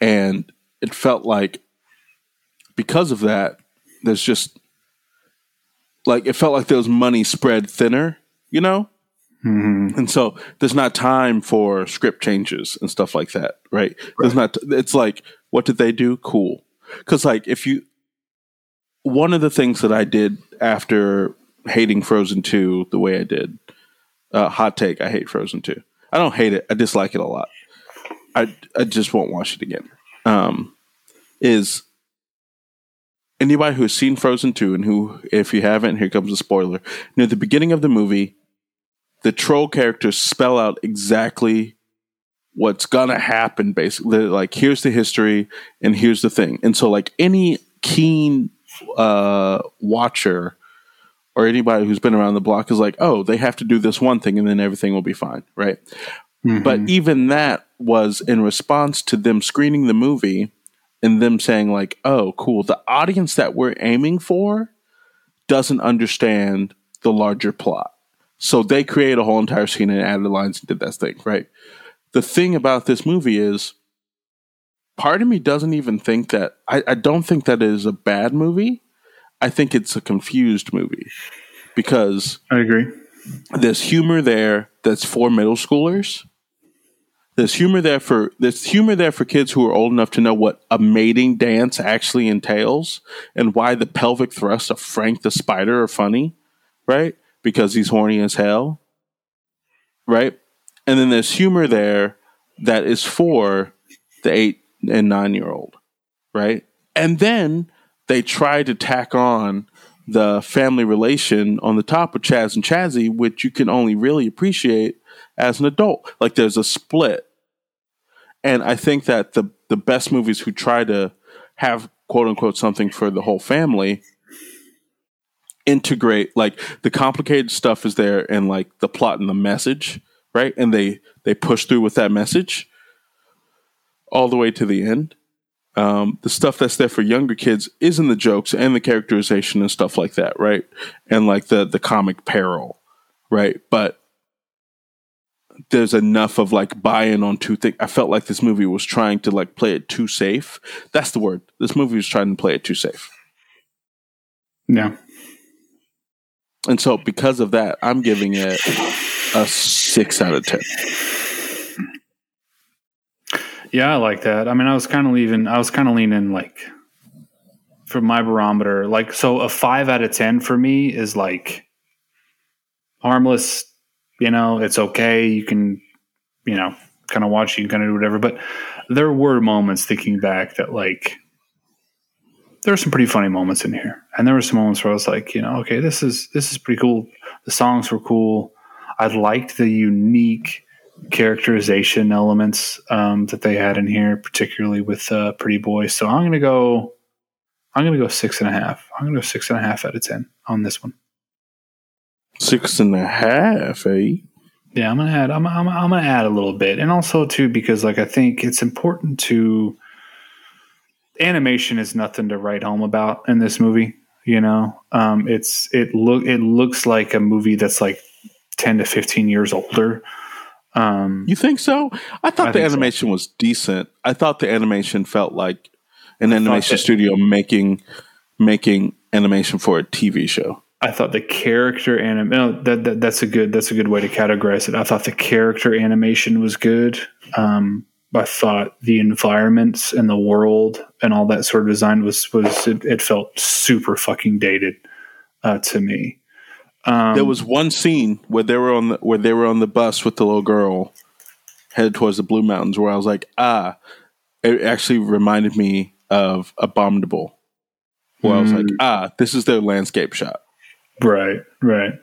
And it felt like because of that, there's just like it felt like there was money spread thinner, you know? Mm-hmm. And so there's not time for script changes and stuff like that, right? There's not. It's like, what did they do? Cool. Because like, if you, one of the things that I did after hating Frozen two the way I did, uh, hot take, I hate Frozen two. I don't hate it. I dislike it a lot. I I just won't watch it again. Um, is anybody who's seen Frozen two and who, if you haven't, here comes a spoiler. Near the beginning of the movie, the troll characters spell out exactly what's gonna happen. Basically, They're like here's the history and here's the thing. And so, like any keen uh, watcher or anybody who's been around the block is like, oh, they have to do this one thing and then everything will be fine, right? Mm-hmm. But even that was in response to them screening the movie and them saying, like, oh, cool, the audience that we're aiming for doesn't understand the larger plot. So they created a whole entire scene and added lines and did that thing, right? The thing about this movie is part of me doesn't even think that I, I don't think that it is a bad movie. I think it's a confused movie because I agree. there's humor there that's for middle schoolers. There's humor there for there's humor there for kids who are old enough to know what a mating dance actually entails and why the pelvic thrusts of Frank the Spider are funny, right? Because he's horny as hell, right? And then there's humor there that is for the eight and nine year old, right? And then they try to tack on the family relation on the top of Chaz and Chazzy, which you can only really appreciate as an adult. Like there's a split. And I think that the the best movies who try to have quote unquote something for the whole family integrate like the complicated stuff is there and like the plot and the message, right? And they they push through with that message all the way to the end. Um, the stuff that's there for younger kids is in the jokes and the characterization and stuff like that, right? And like the the comic peril, right? But there's enough of like buy-in on two things. I felt like this movie was trying to like play it too safe. That's the word. This movie was trying to play it too safe. Yeah. And so because of that, I'm giving it a six out of ten. Yeah, I like that. I mean, I was kind of leaving. I was kind of leaning like for my barometer. Like, so a five out of ten for me is like harmless. You know, it's okay. You can, you know, kind of watch. You can kind of do whatever. But there were moments thinking back that like there were some pretty funny moments in here, and there were some moments where I was like, you know, okay, this is this is pretty cool. The songs were cool. I liked the unique characterization elements um, that they had in here, particularly with uh, Pretty Boy. So I'm gonna go. I'm gonna go six and a half. I'm gonna go six and a half out of ten on this one. Six and a half, eh? Yeah, I'm gonna add. I'm, I'm, I'm gonna add a little bit, and also too because like I think it's important to. Animation is nothing to write home about in this movie. You know, um, it's it look it looks like a movie that's like ten to fifteen years older. Um, You think so? I thought I the think so. animation was decent. I thought the animation felt like an animation studio making making animation for a TV show. I thought the character anim no, that, that that's a good that's a good way to categorize it. I thought the character animation was good. Um, I thought the environments and the world and all that sort of design was was it, it felt super fucking dated uh, to me. Um, There was one scene where they were on the where they were on the bus with the little girl headed towards the Blue Mountains where I was like, ah, it actually reminded me of Abominable. Where I was like, ah, this is their landscape shot. Right, right.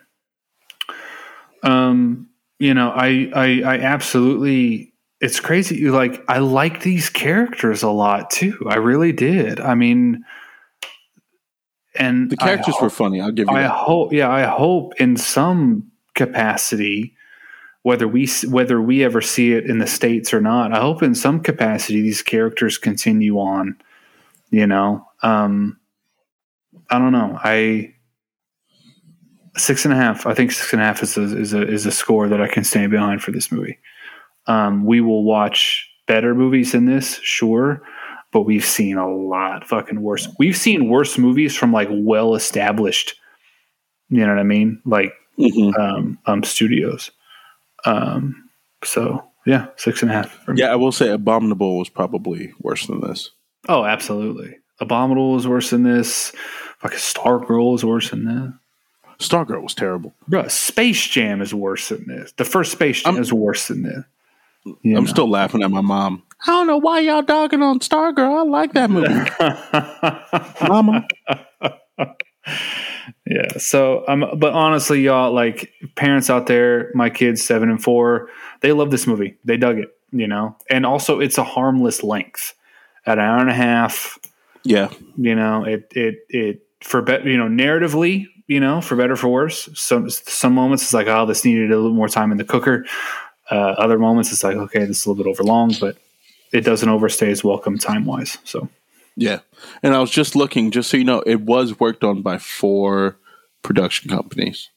Um, you know, I, I, I absolutely. It's crazy. You like, I like these characters a lot too. I really did. I mean, and The characters I were funny. I'll give you I that. hope, yeah, I hope in some capacity, whether we whether we ever see it in the states or not, I hope in some capacity these characters continue on. You know, um, I don't know. I six and a half. I think six and a half is a, is a is a score that I can stand behind for this movie. Um, we will watch better movies than this, sure, but we've seen a lot fucking worse. We've seen worse movies from like well established. You know what I mean? Like Mhm. um, um, studios. Um, so yeah, six and a half. Yeah, I will say Abominable was probably worse than this. Oh, absolutely. Abominable was worse than this. Like a Stargirl is worse than this. Stargirl was terrible. Bro, Space Jam is worse than this. The first Space Jam I'm- is worse than this. You I'm know. still laughing at my mom. I don't know why y'all dogging on Stargirl. I like that movie, Mama. yeah. So, um, but honestly, y'all, like parents out there, my kids seven and four, they love this movie. They dug it, you know, and also it's a harmless length at an hour and a half. Yeah, You know, it it it for bet you know narratively, you know, for better or for worse. Some some moments it's like, oh, this needed a little more time in the cooker. Uh, other moments it's like, okay, this is a little bit over long, but it doesn't overstay its welcome time wise. So yeah. And I was just looking, just so you know, it was worked on by four production companies: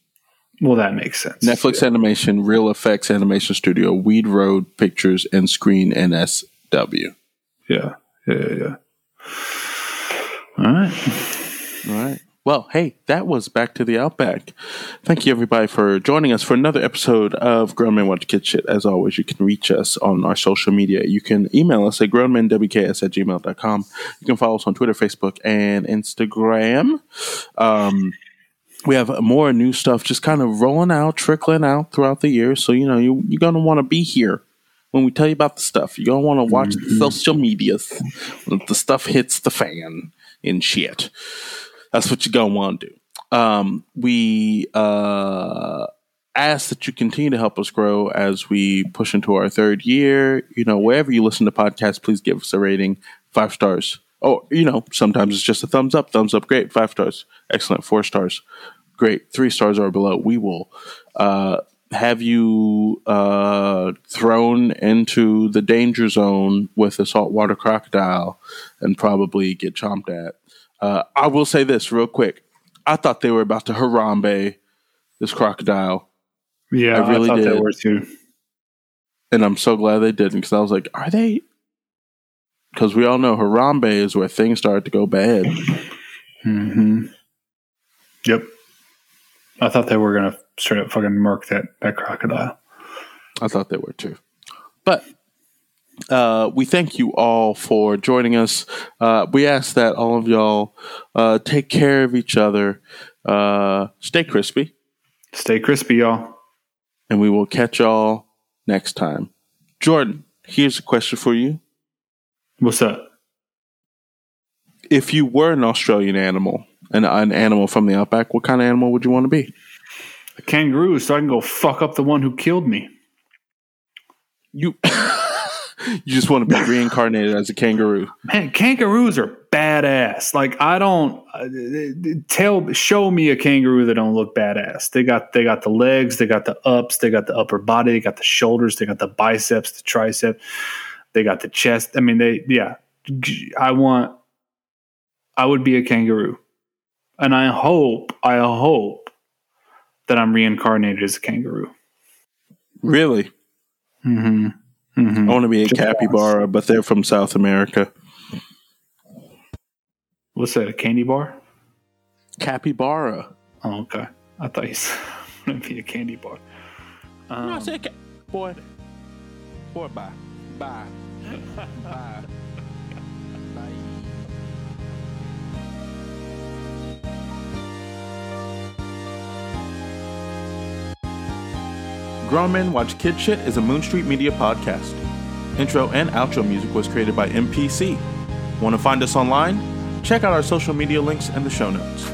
well, that makes sense. Netflix Animation, Reel FX Animation Studio, Weed Road Pictures, and Screen NSW. Yeah, yeah, yeah. yeah. All right. All right. Well, hey, that was Back to the Outback. Thank you, everybody, for joining us for another episode of Grown Men Watch Kid Shit. As always, you can reach us on our social media. You can email us at grownmenwks at gmail.com. You can follow us on Twitter, Facebook, and Instagram. Um, we have more new stuff just kind of rolling out, trickling out throughout the year. So, you know, you, you're going to want to be here when we tell you about the stuff. You're going to want to watch the social medias when the stuff hits the fan and shit. That's what you're gonna want to do. Um, we uh, ask that you continue to help us grow as we push into our third year. You know, wherever you listen to podcasts, please give us a rating, five stars. Oh, you know, sometimes it's just a thumbs up. Thumbs up, great. Five stars, excellent. Four stars, great. Three stars or below, we will uh, have you uh, thrown into the danger zone with a saltwater crocodile and probably get chomped at. Uh, I will say this real quick. I thought they were about to Harambe this crocodile, Yeah, I really thought did. that were too. and I'm so glad they didn't because I was like, are they? Because we all know Harambe is where things start to go bad. hmm Yep. I thought they were gonna straight up fucking murk that that crocodile. I thought they were too. But uh, we thank you all for joining us. Uh, we ask that all of y'all uh, take care of each other, uh, stay crispy, Stay crispy, y'all. and we will catch y'all next time. Jordan, here's a question for you. What's up? If you were an Australian animal, an, an animal from the outback, what kind of animal would you want to be? A kangaroo, so I can go fuck up the one who killed me. You, you just want to be reincarnated as a kangaroo. Man, kangaroos are badass. Like I don't uh, tell, show me a kangaroo that don't look badass. They got they got the legs, they got the ups, they got the upper body, they got the shoulders, they got the biceps, the tricep, they got the chest. I mean, they yeah. I want. I would be a kangaroo, and I hope I hope that I'm reincarnated as a kangaroo. Really? Mm-hmm. Mm-hmm. I want to be a capybara, but they're from South America. What's that? A candy bar? Capybara. Oh, okay. I thought you said it'd be a candy bar. Um, No, I said ca- boy. Boy, bye. Bye. bye. Bye. Grown Men Watch Kid Shit is a Moon Street Media podcast. Intro and outro music was created by MPC. Want to find us online? Check out our social media links in the show notes.